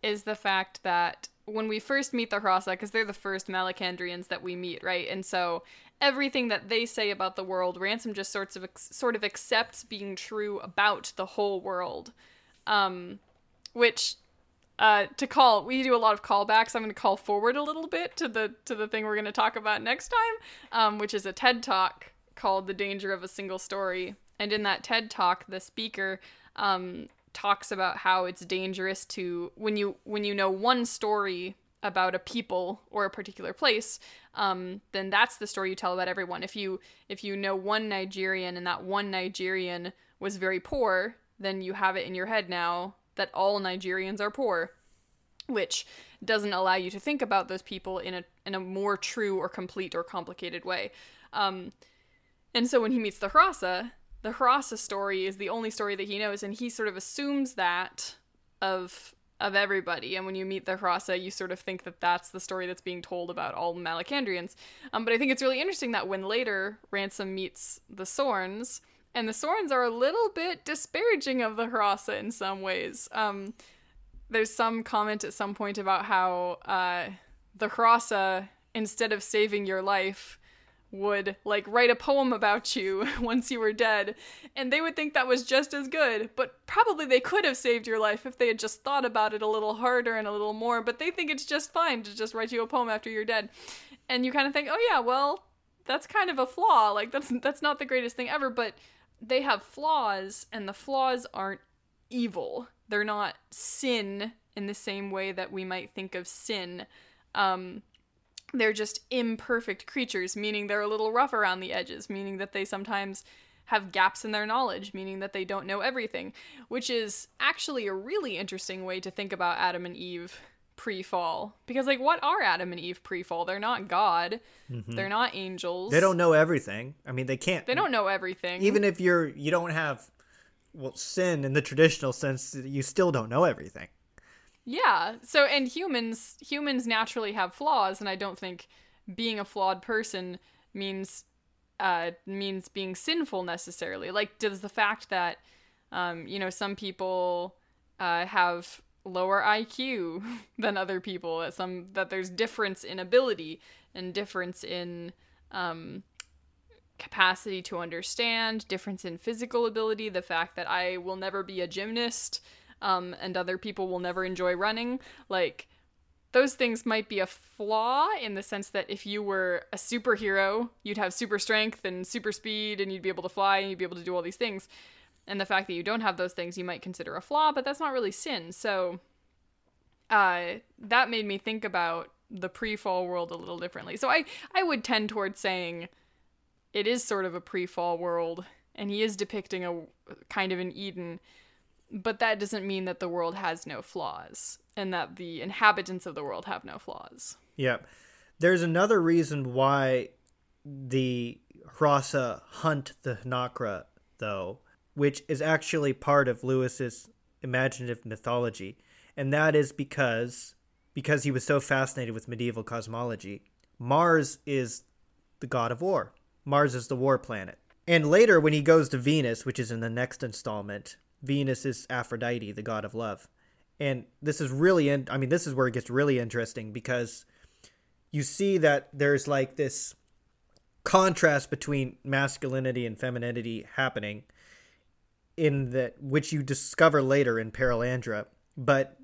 is the fact that when we first meet the Hrossa, because they're the first Malacandrians that we meet, right? And so everything that they say about the world, Ransom just sorts of sort of accepts being true about the whole world, um, which uh, to call we do a lot of callbacks. I'm going to call forward a little bit to the to the thing we're going to talk about next time um, which is a ted talk called the danger of a single story. And in that ted talk the speaker um, talks about how it's dangerous to when you when you know one story about a people or a particular place um, then that's the story you tell about everyone. If you if you know one nigerian and that one nigerian was very poor then you have it in your head now that all Nigerians are poor, which doesn't allow you to think about those people in a in a more true or complete or complicated way. Um, and so when he meets the Hrossa, the Hrossa story is the only story that he knows, and he sort of assumes that of of everybody. And when you meet the Hrossa, you sort of think that that's the story that's being told about all Malacandrians. Um, but I think it's really interesting that when later Ransom meets the Sorns, and the Sorns are a little bit disparaging of the Hrossa in some ways. Um, there's some comment at some point about how uh, the Hrossa, instead of saving your life, would like write a poem about you *laughs* once you were dead, and they would think that was just as good. But probably they could have saved your life if they had just thought about it a little harder and a little more. But they think it's just fine to just write you a poem after you're dead, and you kind of think, oh yeah, well, that's kind of a flaw. Like that's that's not the greatest thing ever, but they have flaws, and the flaws aren't evil. They're not sin in the same way that we might think of sin. Um, they're just imperfect creatures, meaning they're a little rough around the edges, meaning that they sometimes have gaps in their knowledge, meaning that they don't know everything, which is actually a really interesting way to think about Adam and Eve pre-fall. Because like what are adam and eve pre-fall? They're not god. Mm-hmm. they're not angels.
They don't know everything. I mean they can't
they don't know everything.
Even if you're you don't have well sin in the traditional sense you still don't know everything.
Yeah. So and humans humans naturally have flaws and i don't think being a flawed person means uh means being sinful necessarily. Like does the fact that um you know some people uh have lower IQ *laughs* than other people. That some that there's difference in ability and difference in um, capacity to understand, difference in physical ability. The fact that I will never be a gymnast um, and other people will never enjoy running, like. Those things might be a flaw in the sense that if you were a superhero, you'd have super strength and super speed and you'd be able to fly and you'd be able to do all these things and the fact that you don't have those things you might consider a flaw but that's not really sin. So uh, that made me think about the pre-fall world a little differently. So i i would tend towards saying it is sort of a pre-fall world and he is depicting a kind of an eden but that doesn't mean that the world has no flaws and that the inhabitants of the world have no flaws.
Yep. There's another reason why the Hrossa hunt the Hnakra, though, which is actually part of Lewis's imaginative mythology, and that is because because he was so fascinated with medieval cosmology. Mars is the god of war. Mars is the war planet. And later when he goes to Venus, which is in the next installment, Venus is Aphrodite, the god of love. And this is really in, I mean this is where it gets really interesting because you see that there's like this contrast between masculinity and femininity happening in that which you discover later in Perelandra. But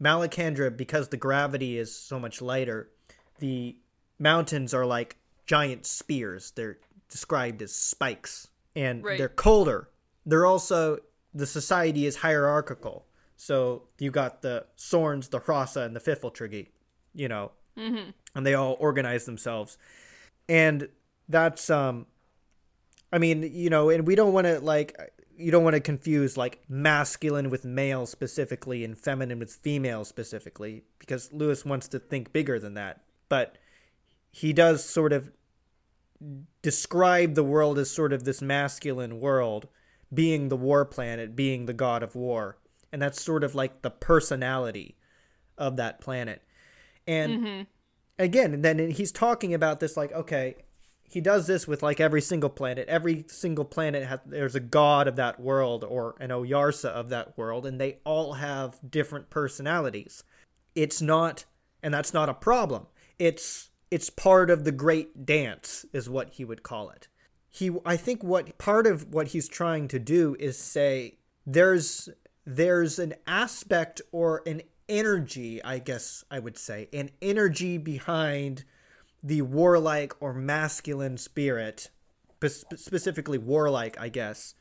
Malacandra, because the gravity is so much lighter, the mountains are like giant spears. They're described as spikes, and right. they're colder. They're also the society is hierarchical. So you got the Sorns, the Hrossa, and the pfifltriggi, you know, mm-hmm. and they all organize themselves, and that's um, I mean, you know, and we don't want to like you don't want to confuse like masculine with male specifically and feminine with female specifically because Lewis wants to think bigger than that. But he does sort of describe the world as sort of this masculine world, being the war planet, being the god of war. And that's sort of like the personality of that planet. And mm-hmm. again, then he's talking about this like, okay, he does this with like every single planet. Every single planet has there's a god of that world or an Oyarsa of that world, and they all have different personalities. It's not, and that's not a problem. It's it's part of the great dance, is what he would call it. He, I think, what part of what he's trying to do is say there's there's an aspect or an energy, I guess I would say, an energy behind the warlike or masculine spirit, specifically warlike, I guess,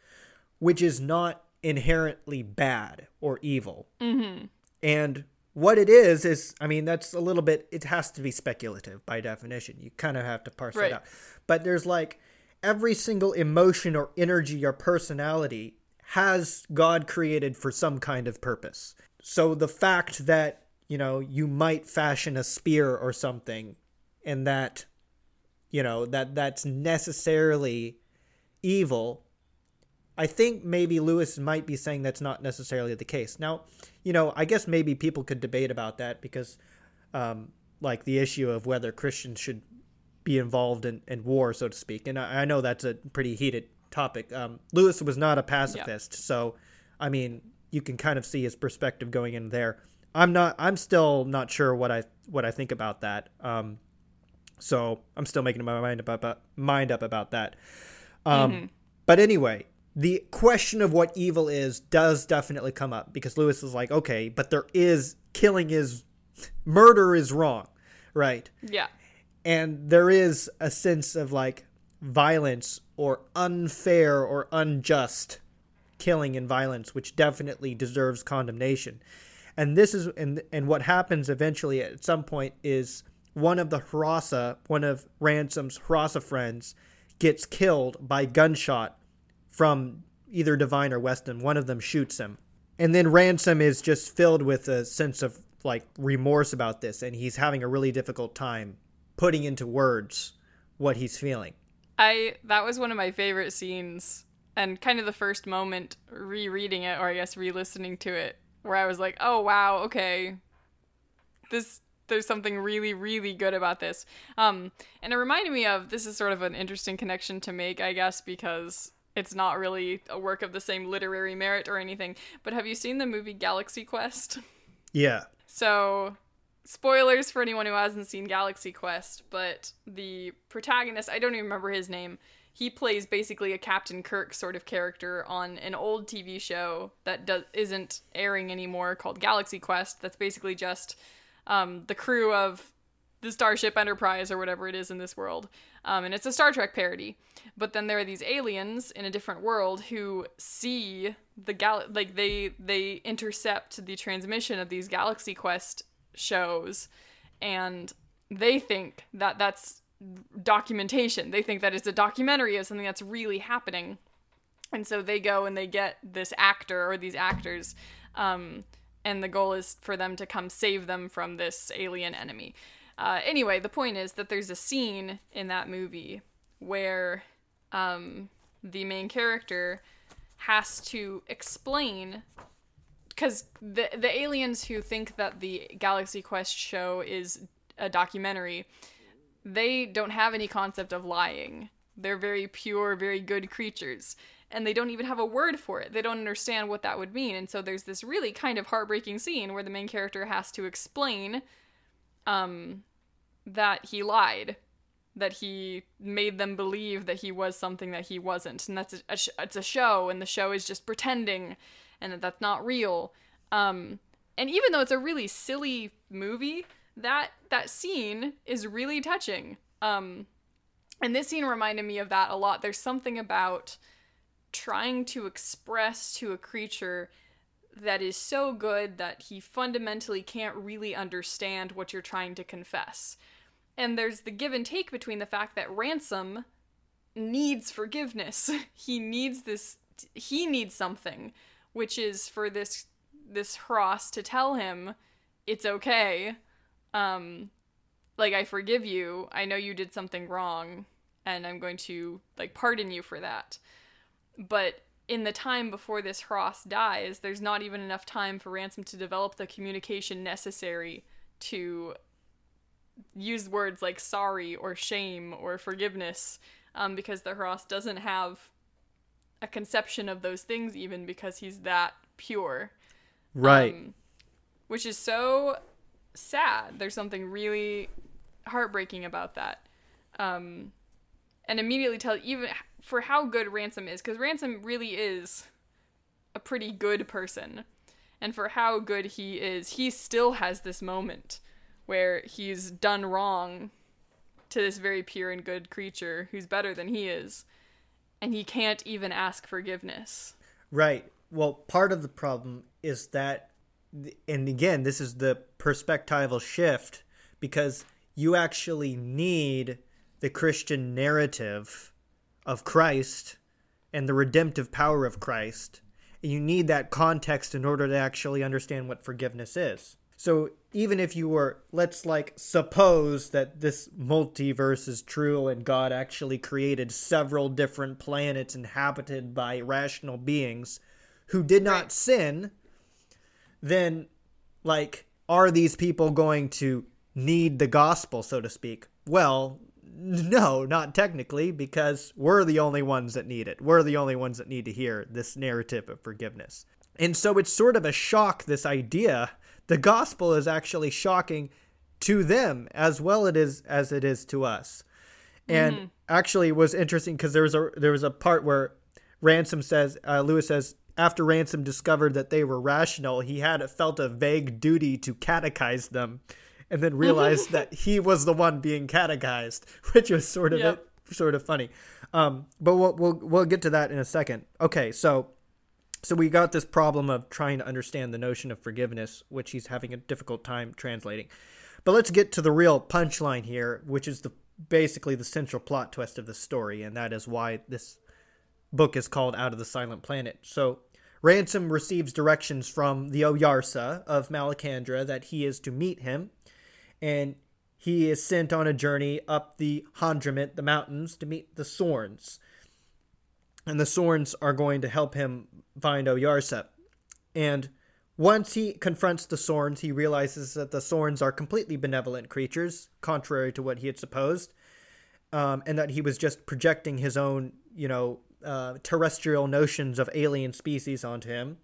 which is not inherently bad or evil.
Mm-hmm.
And what it is is, I mean, that's a little bit. It has to be speculative by definition. You kind of have to parse
Right.
it out. But there's like every single emotion or energy or personality has God created for some kind of purpose. So the fact that you know you might fashion a spear or something and that you know that that's necessarily evil i think maybe lewis might be saying that's not necessarily the case. Now you know i guess maybe people could debate about that because um, like the issue of whether christians should be involved in, in war so to speak. And I, I know that's a pretty heated topic. Um, lewis was not a pacifist so i mean you can kind of see his perspective going in there. I'm not i'm still not sure what i what i think about that. Um, so I'm still making my mind up about mind up about that. Um, But anyway, the question of what evil is does definitely come up because Lewis is like, okay, but there is killing is murder is wrong, right?
Yeah.
And there is a sense of like violence or unfair or unjust killing and violence, which definitely deserves condemnation. And this is and and what happens eventually at some point is one of the Hrossa, one of Ransom's Hrossa friends, gets killed by gunshot from either Devine or Weston. One of them shoots him. And then Ransom is just filled with a sense of like remorse about this and he's having a really difficult time putting into words what he's feeling.
I that was one of my favorite scenes and kind of the first moment rereading it or I guess re-listening to it where I was like, "Oh wow, okay. This there's something really really good about this." Um and it reminded me of this is sort of an interesting connection to make, I guess, because it's not really a work of the same literary merit or anything. But have you seen the movie Galaxy Quest? *laughs*
Yeah.
So, spoilers for anyone who hasn't seen Galaxy Quest, but the protagonist, I don't even remember his name, he plays basically a Captain Kirk sort of character on an old TV show that do- isn't airing anymore called Galaxy Quest. That's basically just um, the crew of the Starship Enterprise or whatever it is in this world. Um, and it's a Star Trek parody. But then there are these aliens in a different world who see the gal like they they intercept the transmission of these Galaxy Quest shows and they think that that's documentation. They think that it's a documentary of something that's really happening. And so they go and they get this actor or these actors um, and the goal is for them to come save them from this alien enemy. Uh, anyway, the point is that there's a scene in that movie where um, the main character has to explain because the the aliens who think that the Galaxy Quest show is a documentary, they don't have any concept of lying. They're very pure, very good creatures. And they don't even have a word for it. They don't understand what that would mean. And so there's this really kind of heartbreaking scene where the main character has to explain um, that he lied, that he made them believe that he was something that he wasn't, and that's a, a sh- it's a show, and the show is just pretending, and that that's not real. Um, and even though it's a really silly movie, that that scene is really touching. Um, and this scene reminded me of that a lot. There's something about trying to express to a creature that is so good that he fundamentally can't really understand what you're trying to confess. And there's the give and take between the fact that Ransom needs forgiveness. *laughs* he needs this he needs something, which is for this this Hross to tell him it's okay. Um like I forgive you. I know you did something wrong and I'm going to like pardon you for that. But in the time before this Hross dies, there's not even enough time for Ransom to develop the communication necessary to use words like sorry or shame or forgiveness um, because the Hross doesn't have a conception of those things even because he's that pure.
Right.
Um, which is so sad. There's something really heartbreaking about that. Um, and immediately tell even for how good Ransom is, because Ransom really is a pretty good person. And for how good he is, he still has this moment where he's done wrong to this very pure and good creature who's better than he is. And he can't even ask forgiveness.
Right. Well, part of the problem is that, and again, this is the perspectival shift because you actually need the Christian narrative of Christ and the redemptive power of Christ. And you need that context in order to actually understand what forgiveness is. So even if you were, let's like suppose that this multiverse is true and God actually created several different planets inhabited by rational beings who did not
Right.
sin, then like are these people going to need the gospel, so to speak? Well, no, not technically, because we're the only ones that need it. We're the only ones that need to hear this narrative of forgiveness. And so it's sort of a shock, this idea. The gospel is actually shocking to them as well it is as it is to us. And actually it was interesting because there was a there was a part where Ransom says uh, Lewis says after Ransom discovered that they were rational, he had felt a vague duty to catechize them, and then realized that he was the one being catechized, *laughs* which was sort of
Yep.
sort of funny. Um, but we'll, we'll we'll get to that in a second. Okay, so so we got this problem of trying to understand the notion of forgiveness, which he's having a difficult time translating. But let's get to the real punchline here, which is the basically the central plot twist of the story, and that is why this book is called Out of the Silent Planet. So Ransom receives directions from the Oyarsa of Malacandra that he is to meet him, and he is sent on a journey up the Handramit, the mountains, to meet the Sorns. And the Sorns are going to help him find Oyarsa. And once he confronts the Sorns, he realizes that the Sorns are completely benevolent creatures, contrary to what he had supposed, um, and that he was just projecting his own, you know, uh, terrestrial notions of alien species onto him.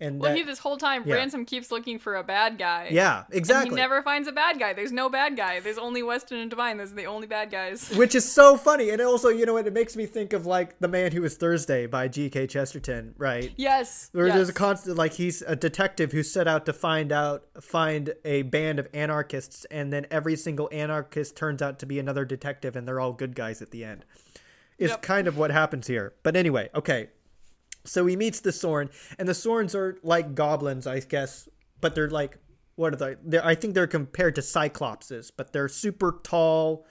And
Well,
that,
he this whole time,
yeah.
Ransom keeps looking for a bad guy.
yeah, exactly.
he never finds a bad guy. There's no bad guy. There's only Weston and Devine. Those are the only bad guys. *laughs*
which is so funny. And also, you know what? It makes me think of like The Man Who Was Thursday by G.K. Chesterton, right?
Yes.
There,
yes.
There's a constant like he's a detective who set out to find out find a band of anarchists, and then every single anarchist turns out to be another detective, and they're all good guys at the end. Is
Yep.
kind of what happens here. But anyway, okay. So he meets the Sorn, and the Sorns are like goblins, I guess, but they're like what are they? They're, I think they're compared to cyclopses, but they're super tall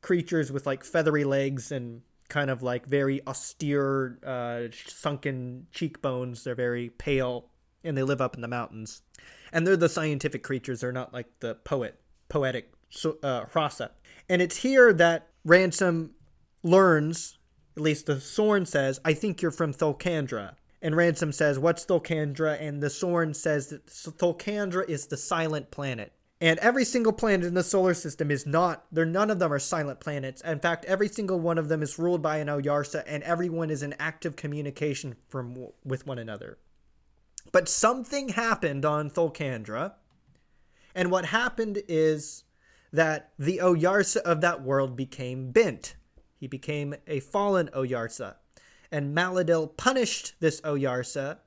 creatures with like feathery legs and kind of like very austere, uh, sunken cheekbones. They're very pale, and they live up in the mountains. And they're the scientific creatures. They're not like the poet, poetic uh. And it's here that Ransom learns, at least the Sorn says, I think you're from Thulkandra. And Ransom says, What's Thulkandra? And the Sorn says that Thulkandra is the silent planet. And every single planet in the solar system is not, they're none of them are silent planets. In fact, every single one of them is ruled by an Oyarsa, and everyone is in active communication from with one another. But something happened on Thulkandra, and what happened is that the Oyarsa of that world became bent. He became a fallen Oyarsa. And Maleldil punished this Oyarsa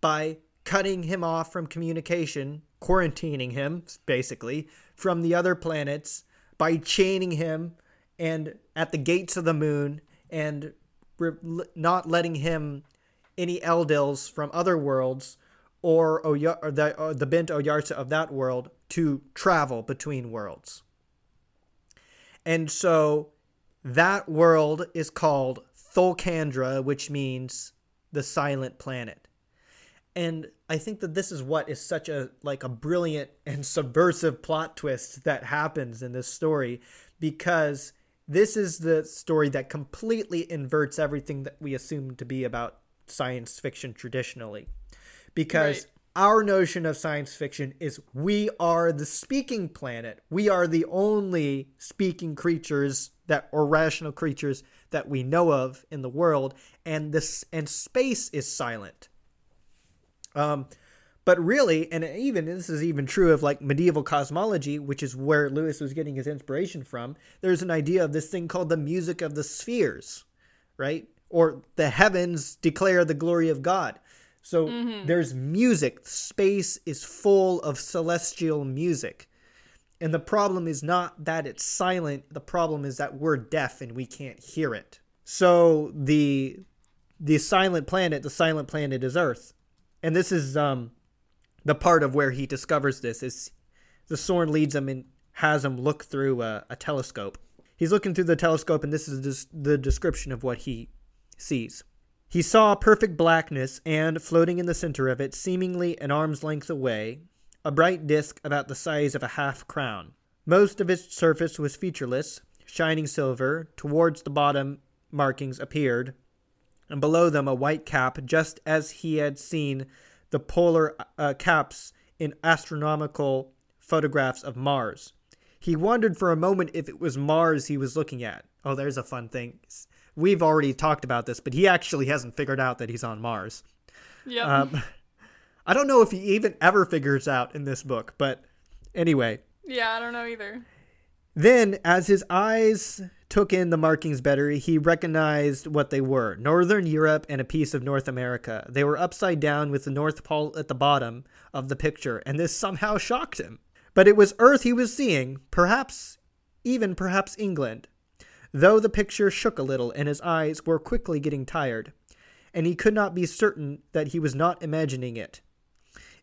by cutting him off from communication, quarantining him, basically, from the other planets, by chaining him and at the gates of the moon and re- not letting him any Eldils from other worlds or, or the, or the bent Oyarsa of that world to travel between worlds. And so that world is called Thulkandra, which means the silent planet. And I think that this is what is such a like a brilliant and *laughs* subversive plot twist that happens in this story because this is the story that completely inverts everything that we assume to be about science fiction traditionally. Because
Right.
Our notion of science fiction is we are the speaking planet. We are the only speaking creatures that or rational creatures that we know of in the world and this and space is silent. Um but really, and even this is even true of like medieval cosmology, which is where Lewis was getting his inspiration from. There's an idea of this thing called the music of the spheres, right? Or the heavens declare the glory of God. So mm-hmm. there's music. Space is full of celestial music. And the problem is not that it's silent, the problem is that we're deaf and we can't hear it. So the the silent planet, the silent planet is Earth. And this is um the part of where he discovers this is the Sorn leads him and has him look through a, a telescope. He's looking through the telescope, and this is the description of what he sees. He saw perfect blackness, and floating in the center of it, seemingly an arm's length away, a bright disk about the size of a half crown. Most of its surface was featureless, shining silver. Towards the bottom, markings appeared, and below them a white cap, just as he had seen the polar uh, caps in astronomical photographs of Mars. He wondered for a moment if it was Mars he was looking at. Oh, there's a fun thing. We've already talked about this, but he actually hasn't figured out that he's on Mars.
Yeah. Um, *laughs*
I don't know if he even ever figures out in this book, but anyway.
Yeah, I don't know either.
Then, as his eyes took in the markings better, he recognized what they were Northern Europe and a piece of North America. They were upside down with the North Pole at the bottom of the picture, and this somehow shocked him. But it was Earth he was seeing, perhaps, even perhaps England, though the picture shook a little and his eyes were quickly getting tired, and he could not be certain that he was not imagining it.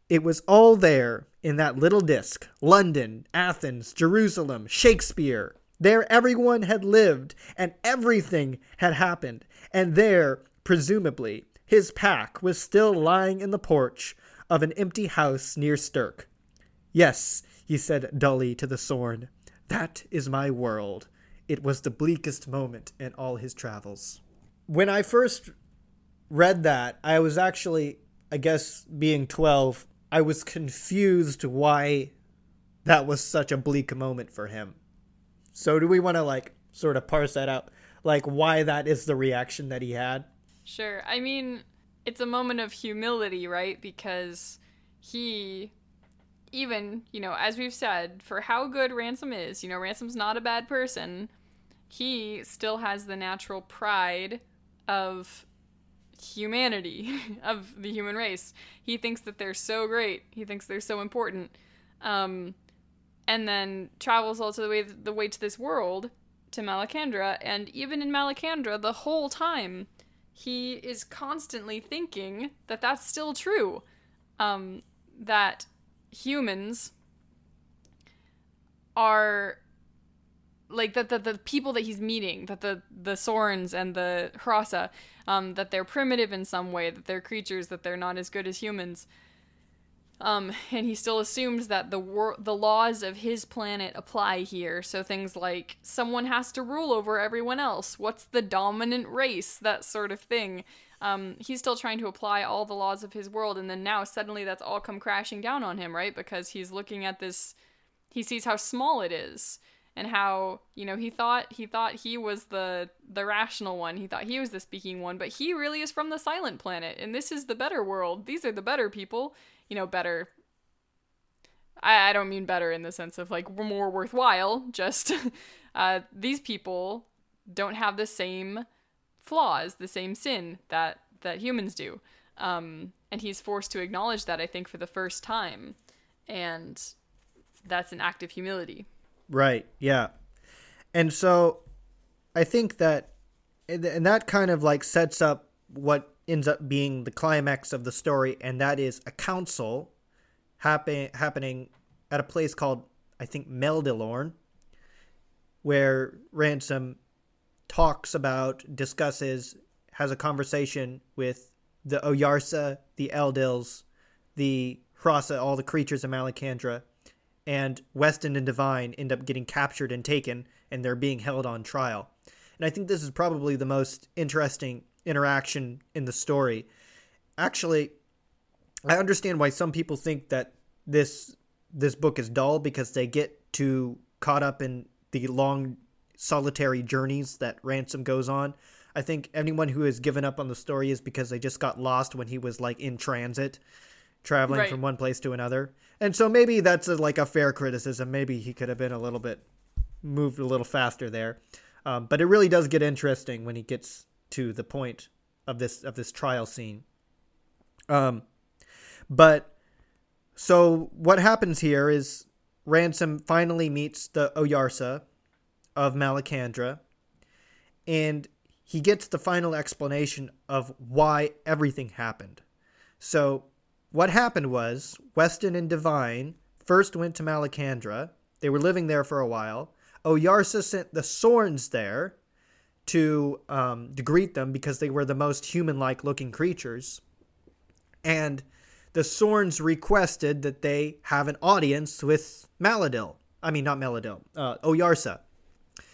It was all there in that little disk London, Athens, Jerusalem, Shakespeare. There everyone had lived and everything had happened. And there, presumably, his pack was still lying in the porch of an empty house near Sterk. Yes, he said dully to the Sorn, that is my world. It was the bleakest moment in all his travels. When I first read that, I was actually, I guess, being 12, I was confused why that was such a bleak moment for him. So do we want to like sort of parse that out like why that is the reaction that he had?
Sure. I mean, it's a moment of humility, right? Because he even, you know, as we've said, for how good Ransom is, you know, Ransom's not a bad person. He still has the natural pride of humanity *laughs* of the human race. He thinks that they're so great. He thinks they're so important. Um, and then travels all the way the way to this world to Malacandra, and even in Malacandra, the whole time he is constantly thinking that that's still true. Um, that humans are like that the, the people that he's meeting that the the Sorns and the Hrossa um, that they're primitive in some way that they're creatures that they're not as good as humans. Um, and he still assumes that the wor- the laws of his planet apply here. So things like someone has to rule over everyone else. What's the dominant race? That sort of thing. Um, he's still trying to apply all the laws of his world. And then now suddenly that's all come crashing down on him right? Because he's looking at this he sees how small it is and how you know he thought he thought he was the the rational one. He thought he was the speaking one but he really is from the silent planet and this is the better world. These are the better people you know better. I, I don't mean better in the sense of like more worthwhile just *laughs* uh, these people don't have the same flaws the same sin that that humans do. Um, and he's forced to acknowledge that i think for the first time and that's an act of humility
Right. Yeah. And so I think that and that kind of like sets up what ends up being the climax of the story and that is a council happen, happening at a place called I think Meldilorn where Ransom talks about discusses has a conversation with the Oyarsa, the Eldils, the Hrossa, all the creatures of Malacandra, and Weston and Devine end up getting captured and taken, and they're being held on trial. And I think this is probably the most interesting interaction in the story. Actually, I understand why some people think that this this book is dull because they get too caught up in the long solitary journeys that Ransom goes on. I think anyone who has given up on the story is because they just got lost when he was like in transit, traveling
Right.
from one place to another. And so maybe that's a, like a fair criticism. Maybe he could have been a little bit moved a little faster there. Um, but it really does get interesting when he gets to the point of this of this trial scene. Um, but so what happens here is Ransom finally meets the Oyarsa of Malacandra, and he gets the final explanation of why everything happened. So, what happened was Weston and Devine first went to Malacandra. They were living there for a while. Oyarsa sent the Sorns there to um, to greet them because they were the most human-like looking creatures, and the Sorns requested that they have an audience with Maleldil. I mean, not Maleldil, uh, Oyarsa.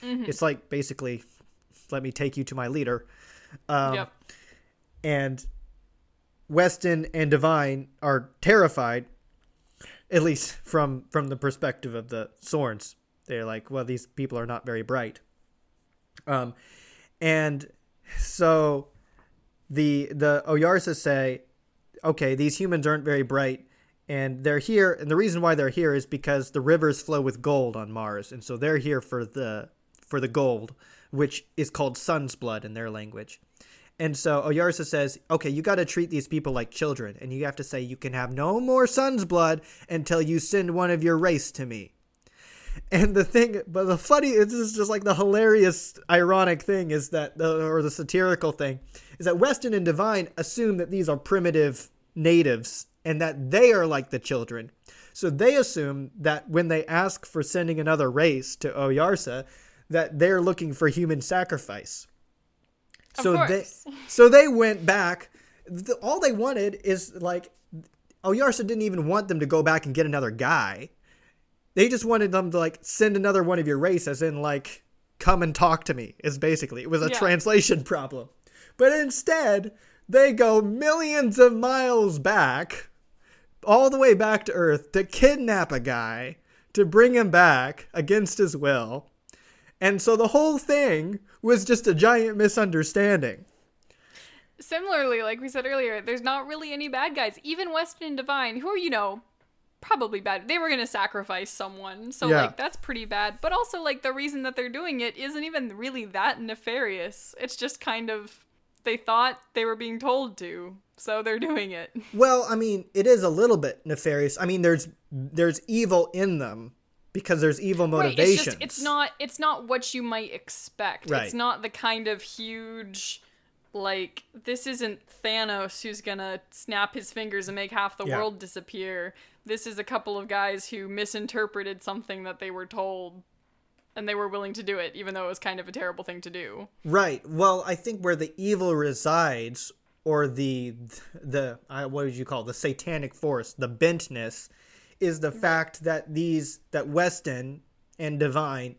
It's like basically, let me take you to my leader. Um,
yep.
and Weston and Devine are terrified, at least from from the perspective of the Sorns. They're like, well, these people are not very bright. Um, and so the the Oyarsa say, okay, these humans aren't very bright, and they're here. And the reason why they're here is because the rivers flow with gold on Mars, and so they're here for the for the gold, which is called sun's blood in their language. And so Oyarsa says, okay, you got to treat these people like children, and you have to say you can have no more sun's blood until you send one of your race to me. And the thing, but the funny, this is just like the hilarious, ironic thing is that, or the satirical thing, is that Weston and Devine assume that these are primitive natives and that they are like the children. So they assume that when they ask for sending another race to Oyarsa, that they're looking for human sacrifice. So they, *laughs* so they went back. The, all they wanted is like, Oyarsa didn't even want them to go back and get another guy. They just wanted them to like send another one of your race, as in like, come and talk to me. Is basically it was a
Yeah.
translation problem. But instead, they go millions of miles back, all the way back to Earth, to kidnap a guy, to bring him back against his will. And so the whole thing was just a giant misunderstanding.
Similarly, like we said earlier, there's not really any bad guys. Even Weston and Devine, who are, you know, probably bad. They were going to sacrifice someone. So,
Yeah.
like, that's pretty bad. But also, like, the reason that they're doing it isn't even really that nefarious. It's just kind of, they thought they were being told to. So they're doing it. *laughs*
Well, I mean, it is a little bit nefarious. I mean, there's there's evil in them because there's evil
Right,
motivations.
it's just, it's not, it's not what you might expect.
Right.
It's not the kind of huge, like, this isn't Thanos who's gonna snap his fingers and make half the
Yeah.
world disappear. This is a couple of guys who misinterpreted something that they were told and they were willing to do it, even though it was kind of a terrible thing to do.
Right. Well, I think where the evil resides, or the the uh, what would you call it? the satanic force, the bentness, is the mm-hmm. fact that these that Weston and Devine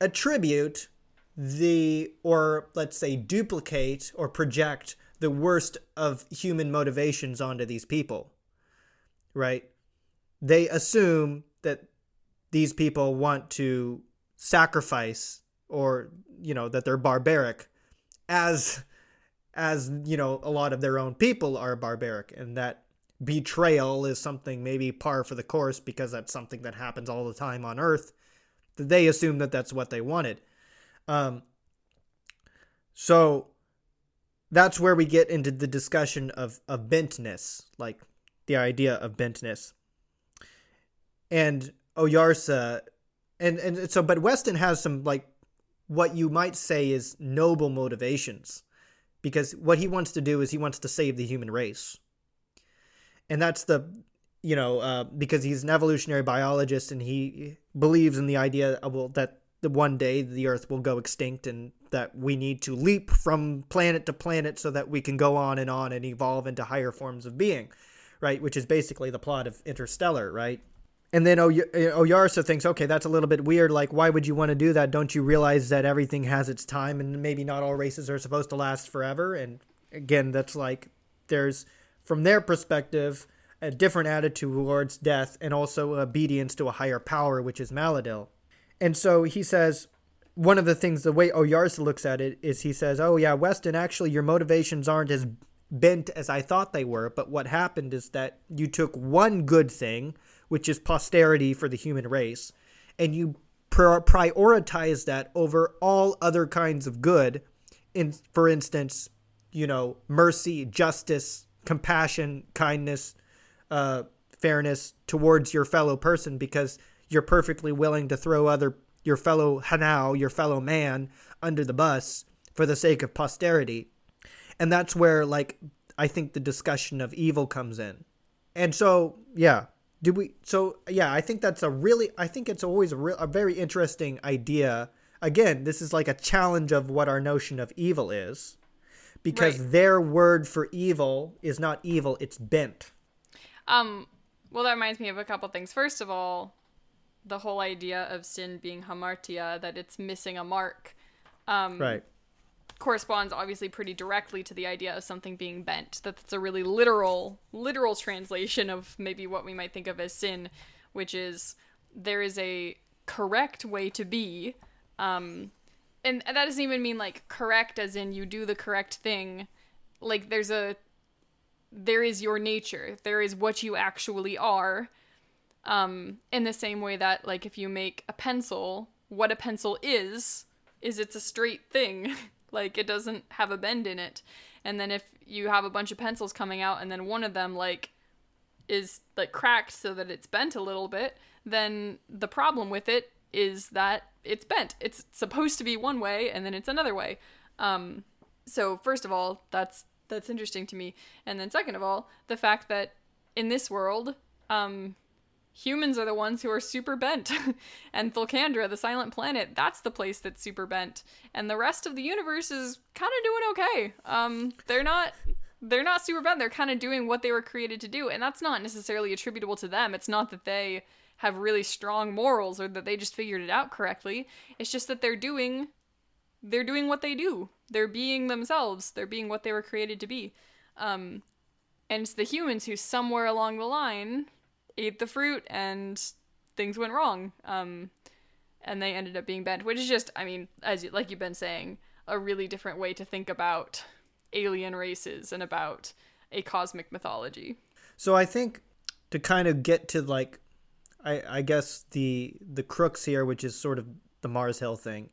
attribute the or let's say duplicate or project the worst of human motivations onto these people. Right? They assume that these people want to sacrifice or you know that they're barbaric as as you know a lot of their own people are barbaric and that betrayal is something maybe par for the course because that's something that happens all the time on earth they assume that that's what they wanted. Um so that's where we get into the discussion of of bentness like the idea of bentness. And oyarsa and and so but weston has some like what you might say is noble motivations because what he wants to do is he wants to save the human race and that's the you know uh, because he's an evolutionary biologist and he believes in the idea of, well, that the one day the earth will go extinct and that we need to leap from planet to planet so that we can go on and on and evolve into higher forms of being right which is basically the plot of interstellar right and then Oy- Oyarsa thinks, okay, that's a little bit weird. Like, why would you want to do that? Don't you realize that everything has its time and maybe not all races are supposed to last forever? And again, that's like, there's from their perspective, a different attitude towards death and also obedience to a higher power, which is Maleldil. And so he says, one of the things, the way Oyarsa looks at it is he says, Oh, yeah, Weston, actually, your motivations aren't as bent as I thought they were. But what happened is that you took one good thing, which is posterity for the human race, and you prioritize that over all other kinds of good. In, for instance, you know, mercy, justice, compassion, kindness, uh, fairness towards your fellow person because you're perfectly willing to throw other your fellow hnau, your fellow man, under the bus for the sake of posterity. And that's where like I think the discussion of evil comes in. And so, yeah, do we so yeah, I think that's a really I think it's always a, real, a very interesting idea. Again, this is like a challenge of what our notion of evil is because right. their word for evil is not evil, it's bent.
Um well that reminds me of a couple things. First of all, the whole idea of sin being hamartia, that it's missing a mark, um,
right,
corresponds obviously pretty directly to the idea of something being bent. That's a really literal, literal translation of maybe what we might think of as sin, which is there is a correct way to be, um, and that doesn't even mean like correct as in you do the correct thing. Like there's a there is your nature. There is what you actually are um, in the same way that, like, if you make a pencil, what a pencil is, is it's a straight thing. *laughs* like, it doesn't have a bend in it. And then if you have a bunch of pencils coming out and then one of them, like, is, like, cracked so that it's bent a little bit, then the problem with it is that it's bent. It's supposed to be one way and then it's another way. Um, so first of all, that's that's interesting to me. And then second of all, the fact that in this world, um, humans are the ones who are super bent. *laughs* and Thulcandra, the silent planet, that's the place that's super bent. And the rest of the universe is kind of doing okay. Um, they're not they're not super bent. They're kind of doing what they were created to do. And that's not necessarily attributable to them. It's not that they have really strong morals or that they just figured it out correctly. It's just that they're doing they're doing what they do. They're being themselves. They're being what they were created to be. Um, and it's the humans who somewhere along the line ate the fruit and things went wrong. Um, and they ended up being bent, which is just, I mean, as you, like you've been saying, a really different way to think about alien races and about a cosmic mythology.
So I think to kind of get to like, I, I guess the the crux here, which is sort of the Mars Hill thing,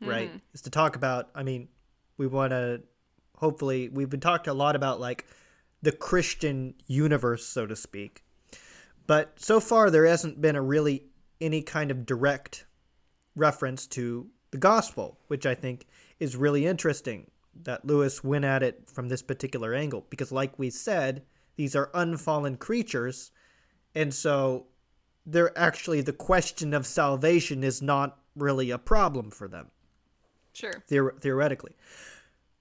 right, mm-hmm. is to talk about. I mean, we want to hopefully we've been talked a lot about like the Christian universe, so to speak, but so far, there hasn't been a really any kind of direct reference to the gospel, which I think is really interesting that Lewis went at it from this particular angle. Because, like we said, these are unfallen creatures. And so, they're actually, the question of salvation is not really a problem for them.
Sure.
Theor- theoretically.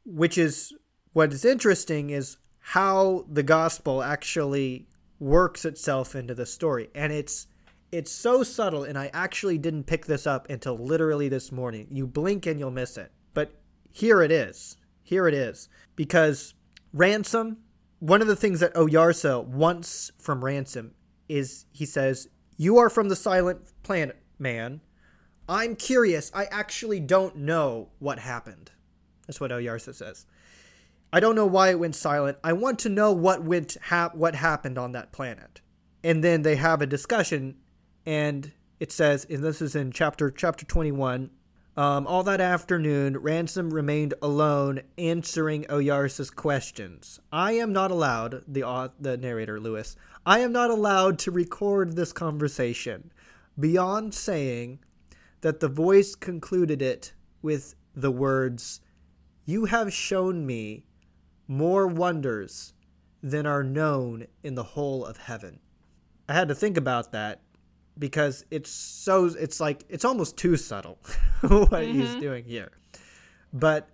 Which is what is interesting is how the gospel actually works itself into the story and it's it's so subtle and i actually didn't pick this up until literally this morning you blink and you'll miss it but here it is here it is because ransom one of the things that oyarsa wants from ransom is he says you are from the silent planet man i'm curious i actually don't know what happened that's what oyarsa says I don't know why it went silent. I want to know what went ha- what happened on that planet. And then they have a discussion, and it says, and this is in chapter chapter 21. Um, all that afternoon, Ransom remained alone, answering Oyarsa's questions. I am not allowed, the uh, the narrator Lewis, I am not allowed to record this conversation, beyond saying that the voice concluded it with the words, "You have shown me more wonders than are known in the whole of heaven. I had to think about that because it's so it's like it's almost too subtle *laughs* what mm-hmm. he's doing here. But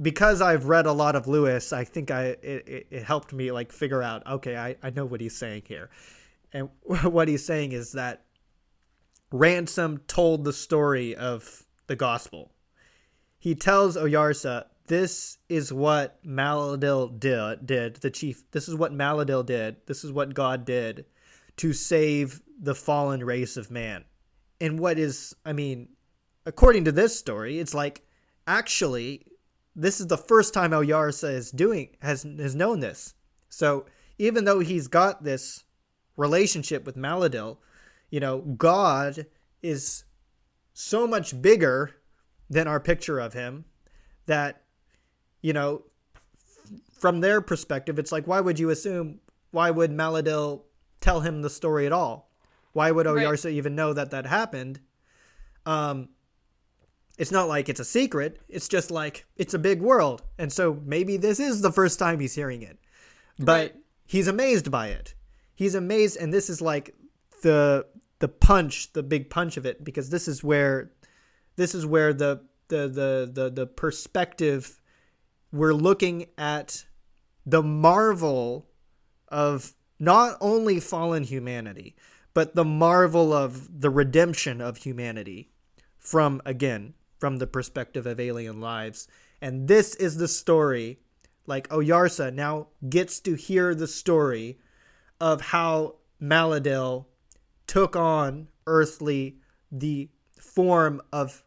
because I've read a lot of Lewis, I think I it, it helped me like figure out okay, I, I know what he's saying here. And *laughs* what he's saying is that Ransom told the story of the gospel. He tells Oyarsa this is what Maleldil did, did the chief. This is what Maleldil did. This is what God did to save the fallen race of man. And what is, I mean, according to this story, it's like actually this is the first time Oyarsa is doing has has known this. So even though he's got this relationship with Maleldil, you know, God is so much bigger than our picture of him that you know from their perspective it's like why would you assume why would Maleldil tell him the story at all why would Oyarsa right. even know that that happened? Um it's not like it's a secret. It's just like it's a big world. And so maybe this is the first time he's hearing it. But right. he's amazed by it. He's amazed and this is like the the punch the big punch of it because this is where this is where the the the the, the perspective we're looking at the marvel of not only fallen humanity but the marvel of the redemption of humanity from again from the perspective of alien lives and this is the story like oyarsa now gets to hear the story of how maleldil took on earthly the form of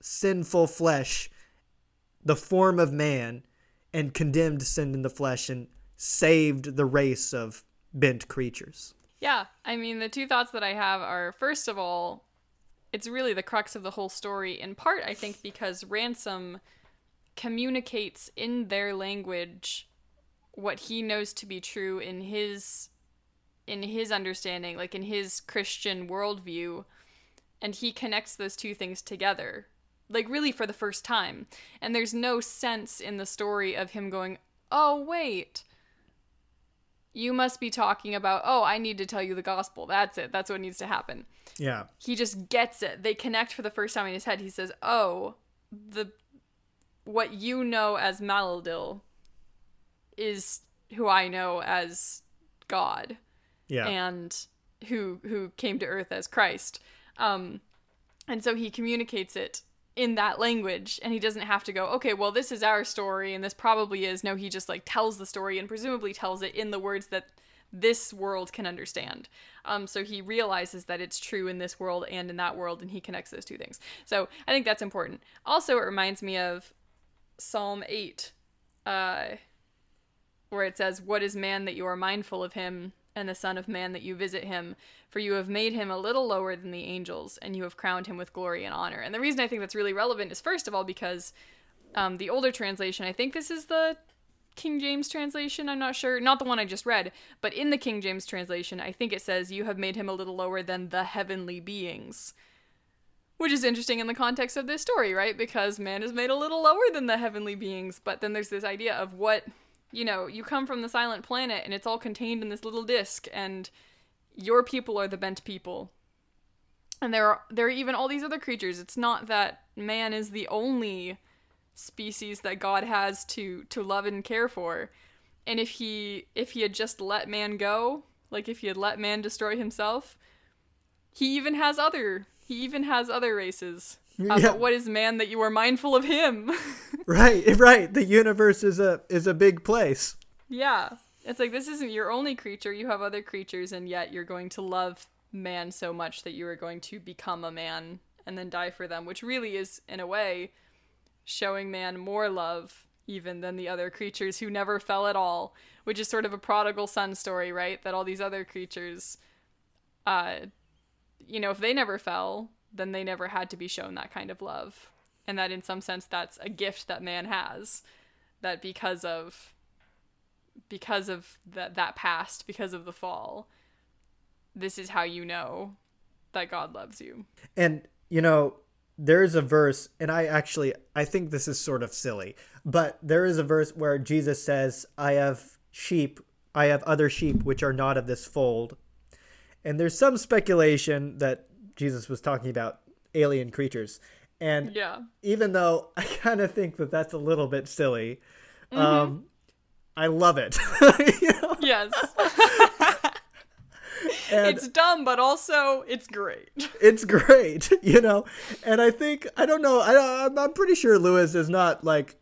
sinful flesh, the form of man, and condemned sin in the flesh and saved the race of bent creatures.
Yeah, I mean, the two thoughts that I have are first of all, it's really the crux of the whole story, in part, I think, because Ransom communicates in their language what he knows to be true in his in his understanding like in his christian worldview and he connects those two things together like really for the first time. And there's no sense in the story of him going, "Oh, wait. You must be talking about, oh, I need to tell you the gospel. That's it. That's what needs to happen."
Yeah.
He just gets it. They connect for the first time in his head. He says, "Oh, the what you know as Maleldil is who I know as God."
Yeah.
And who who came to earth as Christ. Um and so he communicates it in that language and he doesn't have to go okay well this is our story and this probably is. No he just like tells the story and presumably tells it in the words that this world can understand. Um, so he realizes that it's true in this world and in that world and he connects those two things. So i think that's important. Also it reminds me of psalm 8 uh, where it says what is man that you are mindful of him and the Son of Man that you visit him, for you have made him a little lower than the angels, and you have crowned him with glory and honor. And the reason I think that's really relevant is, first of all, because um, the older translation, I think this is the King James translation, I'm not sure, not the one I just read, but in the King James translation, I think it says, You have made him a little lower than the heavenly beings. Which is interesting in the context of this story, right? Because man is made a little lower than the heavenly beings, but then there's this idea of what you know, you come from the silent planet and it's all contained in this little disc and your people are the bent people. And there are there are even all these other creatures. It's not that man is the only species that God has to to love and care for. And if he if he had just let man go, like if he had let man destroy himself, he even has other he even has other races. Uh, yeah. But what is man that you are mindful of him? *laughs*
right, right. The universe is a is a big place.
Yeah. It's like this isn't your only creature. You have other creatures and yet you're going to love man so much that you are going to become a man and then die for them, which really is in a way showing man more love even than the other creatures who never fell at all, which is sort of a prodigal son story, right? That all these other creatures uh you know, if they never fell, then they never had to be shown that kind of love. And that in some sense that's a gift that man has. That because of because of that that past, because of the fall, this is how you know that God loves you.
And you know, there is a verse and I actually I think this is sort of silly, but there is a verse where Jesus says, "I have sheep, I have other sheep which are not of this fold." And there's some speculation that Jesus was talking about alien creatures. And
yeah.
even though *laughs* I kind of think that that's a little bit silly, mm-hmm. um, I love it. *laughs*
Yes. *laughs* it's dumb, but also it's great.
It's great, you know. And I think I don't know. I I'm pretty sure Lewis is not like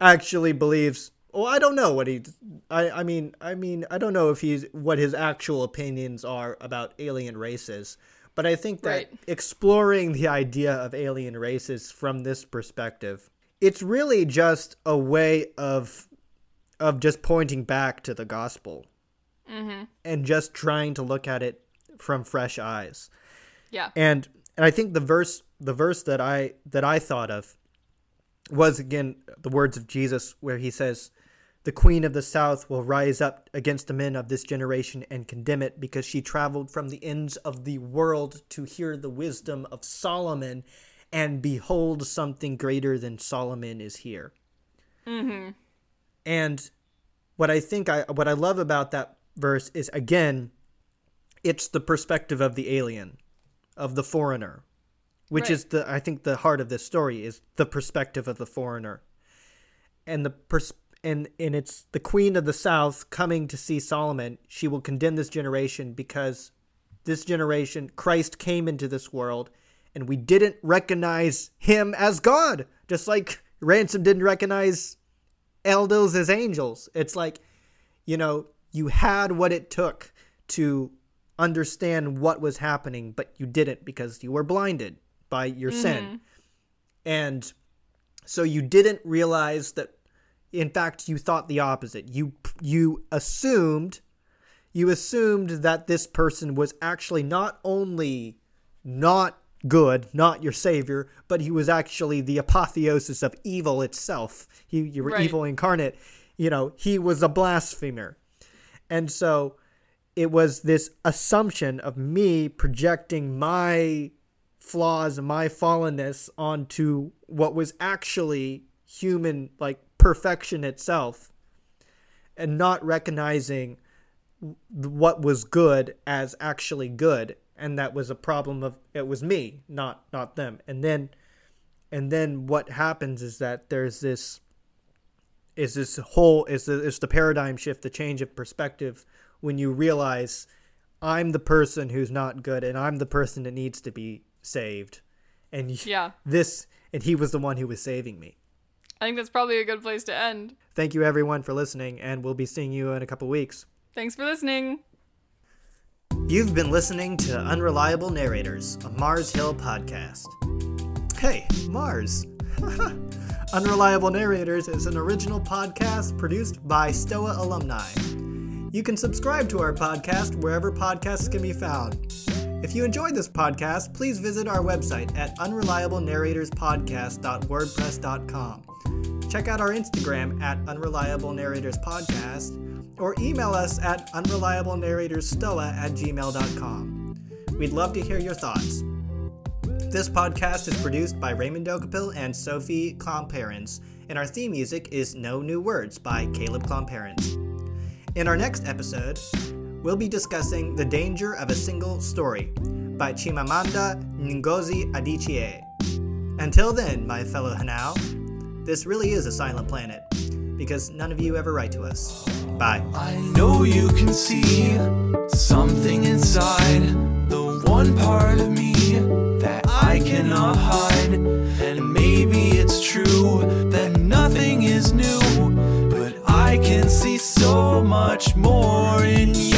actually believes. Well, I don't know what he. I I mean I mean I don't know if he's what his actual opinions are about alien races, but I think that
Right.
exploring the idea of alien races from this perspective, it's really just a way of of just pointing back to the gospel mm-hmm. and just trying to look at it from fresh eyes
Yeah.
and and I think the verse the verse that I that I thought of was again the words of Jesus where he says the queen of the south will rise up against the men of this generation and condemn it because she traveled from the ends of the world to hear the wisdom of Solomon and behold something greater than Solomon is here. Mm-hmm. And what I think I what I love about that verse is again it's the perspective of the alien, of the foreigner, which
Right.
is the I think the heart of this story is the perspective of the foreigner. And the pers- and and it's the queen of the south coming to see Solomon. She will condemn this generation because this generation Christ came into this world and we didn't recognize him as God, just like Ransom didn't recognize eldils as angels. It's like, you know, you had what it took to understand what was happening, but you didn't because you were blinded by your sin. Mm-hmm. And so you didn't realize that in fact you thought the opposite. You you assumed you assumed that this person was actually not only not good, not your savior, but he was actually the apotheosis of evil itself. He, you were
Right.
evil incarnate. You know, he was a blasphemer. And so it was this assumption of me projecting my flaws my fallenness onto what was actually human, like perfection itself, and not recognizing what was good as actually good. And that was a problem of it was me not not them. And then and then what happens is that there's this is this whole is the, is the paradigm shift the change of perspective when you realize i'm the person who's not good and i'm the person that needs to be saved. And
Yeah.
this and he was the one who was saving me
I think that's probably a good place to end.
thank you everyone for listening and we'll be seeing you in a couple weeks
Thanks for listening.
You've been listening to Unreliable Narrators, a Mars Hill podcast. Hey, Mars! *laughs* Unreliable Narrators is an original podcast produced by Stoa alumni. You can subscribe to our podcast wherever podcasts can be found. If you enjoyed this podcast, please visit our website at unreliablenarratorspodcast.wordpress.com. Check out our Instagram at Unreliable Narrators Podcast or email us at unreliable narrators unreliablenarratorsstoa at gmail.com. We'd love to hear your thoughts. This podcast is produced by Raymond Dokapil and Sophie Klomparens, and our theme music is No New Words by Caleb Klomparens. In our next episode, we'll be discussing The Danger of a Single Story by Chimamanda Ngozi Adichie. Until then, my fellow hnau, this really is a silent planet, because none of you ever write to us. Bye.
I know you can see something inside the one part of me that I cannot hide. And maybe it's true that nothing is new, but I can see so much more in you.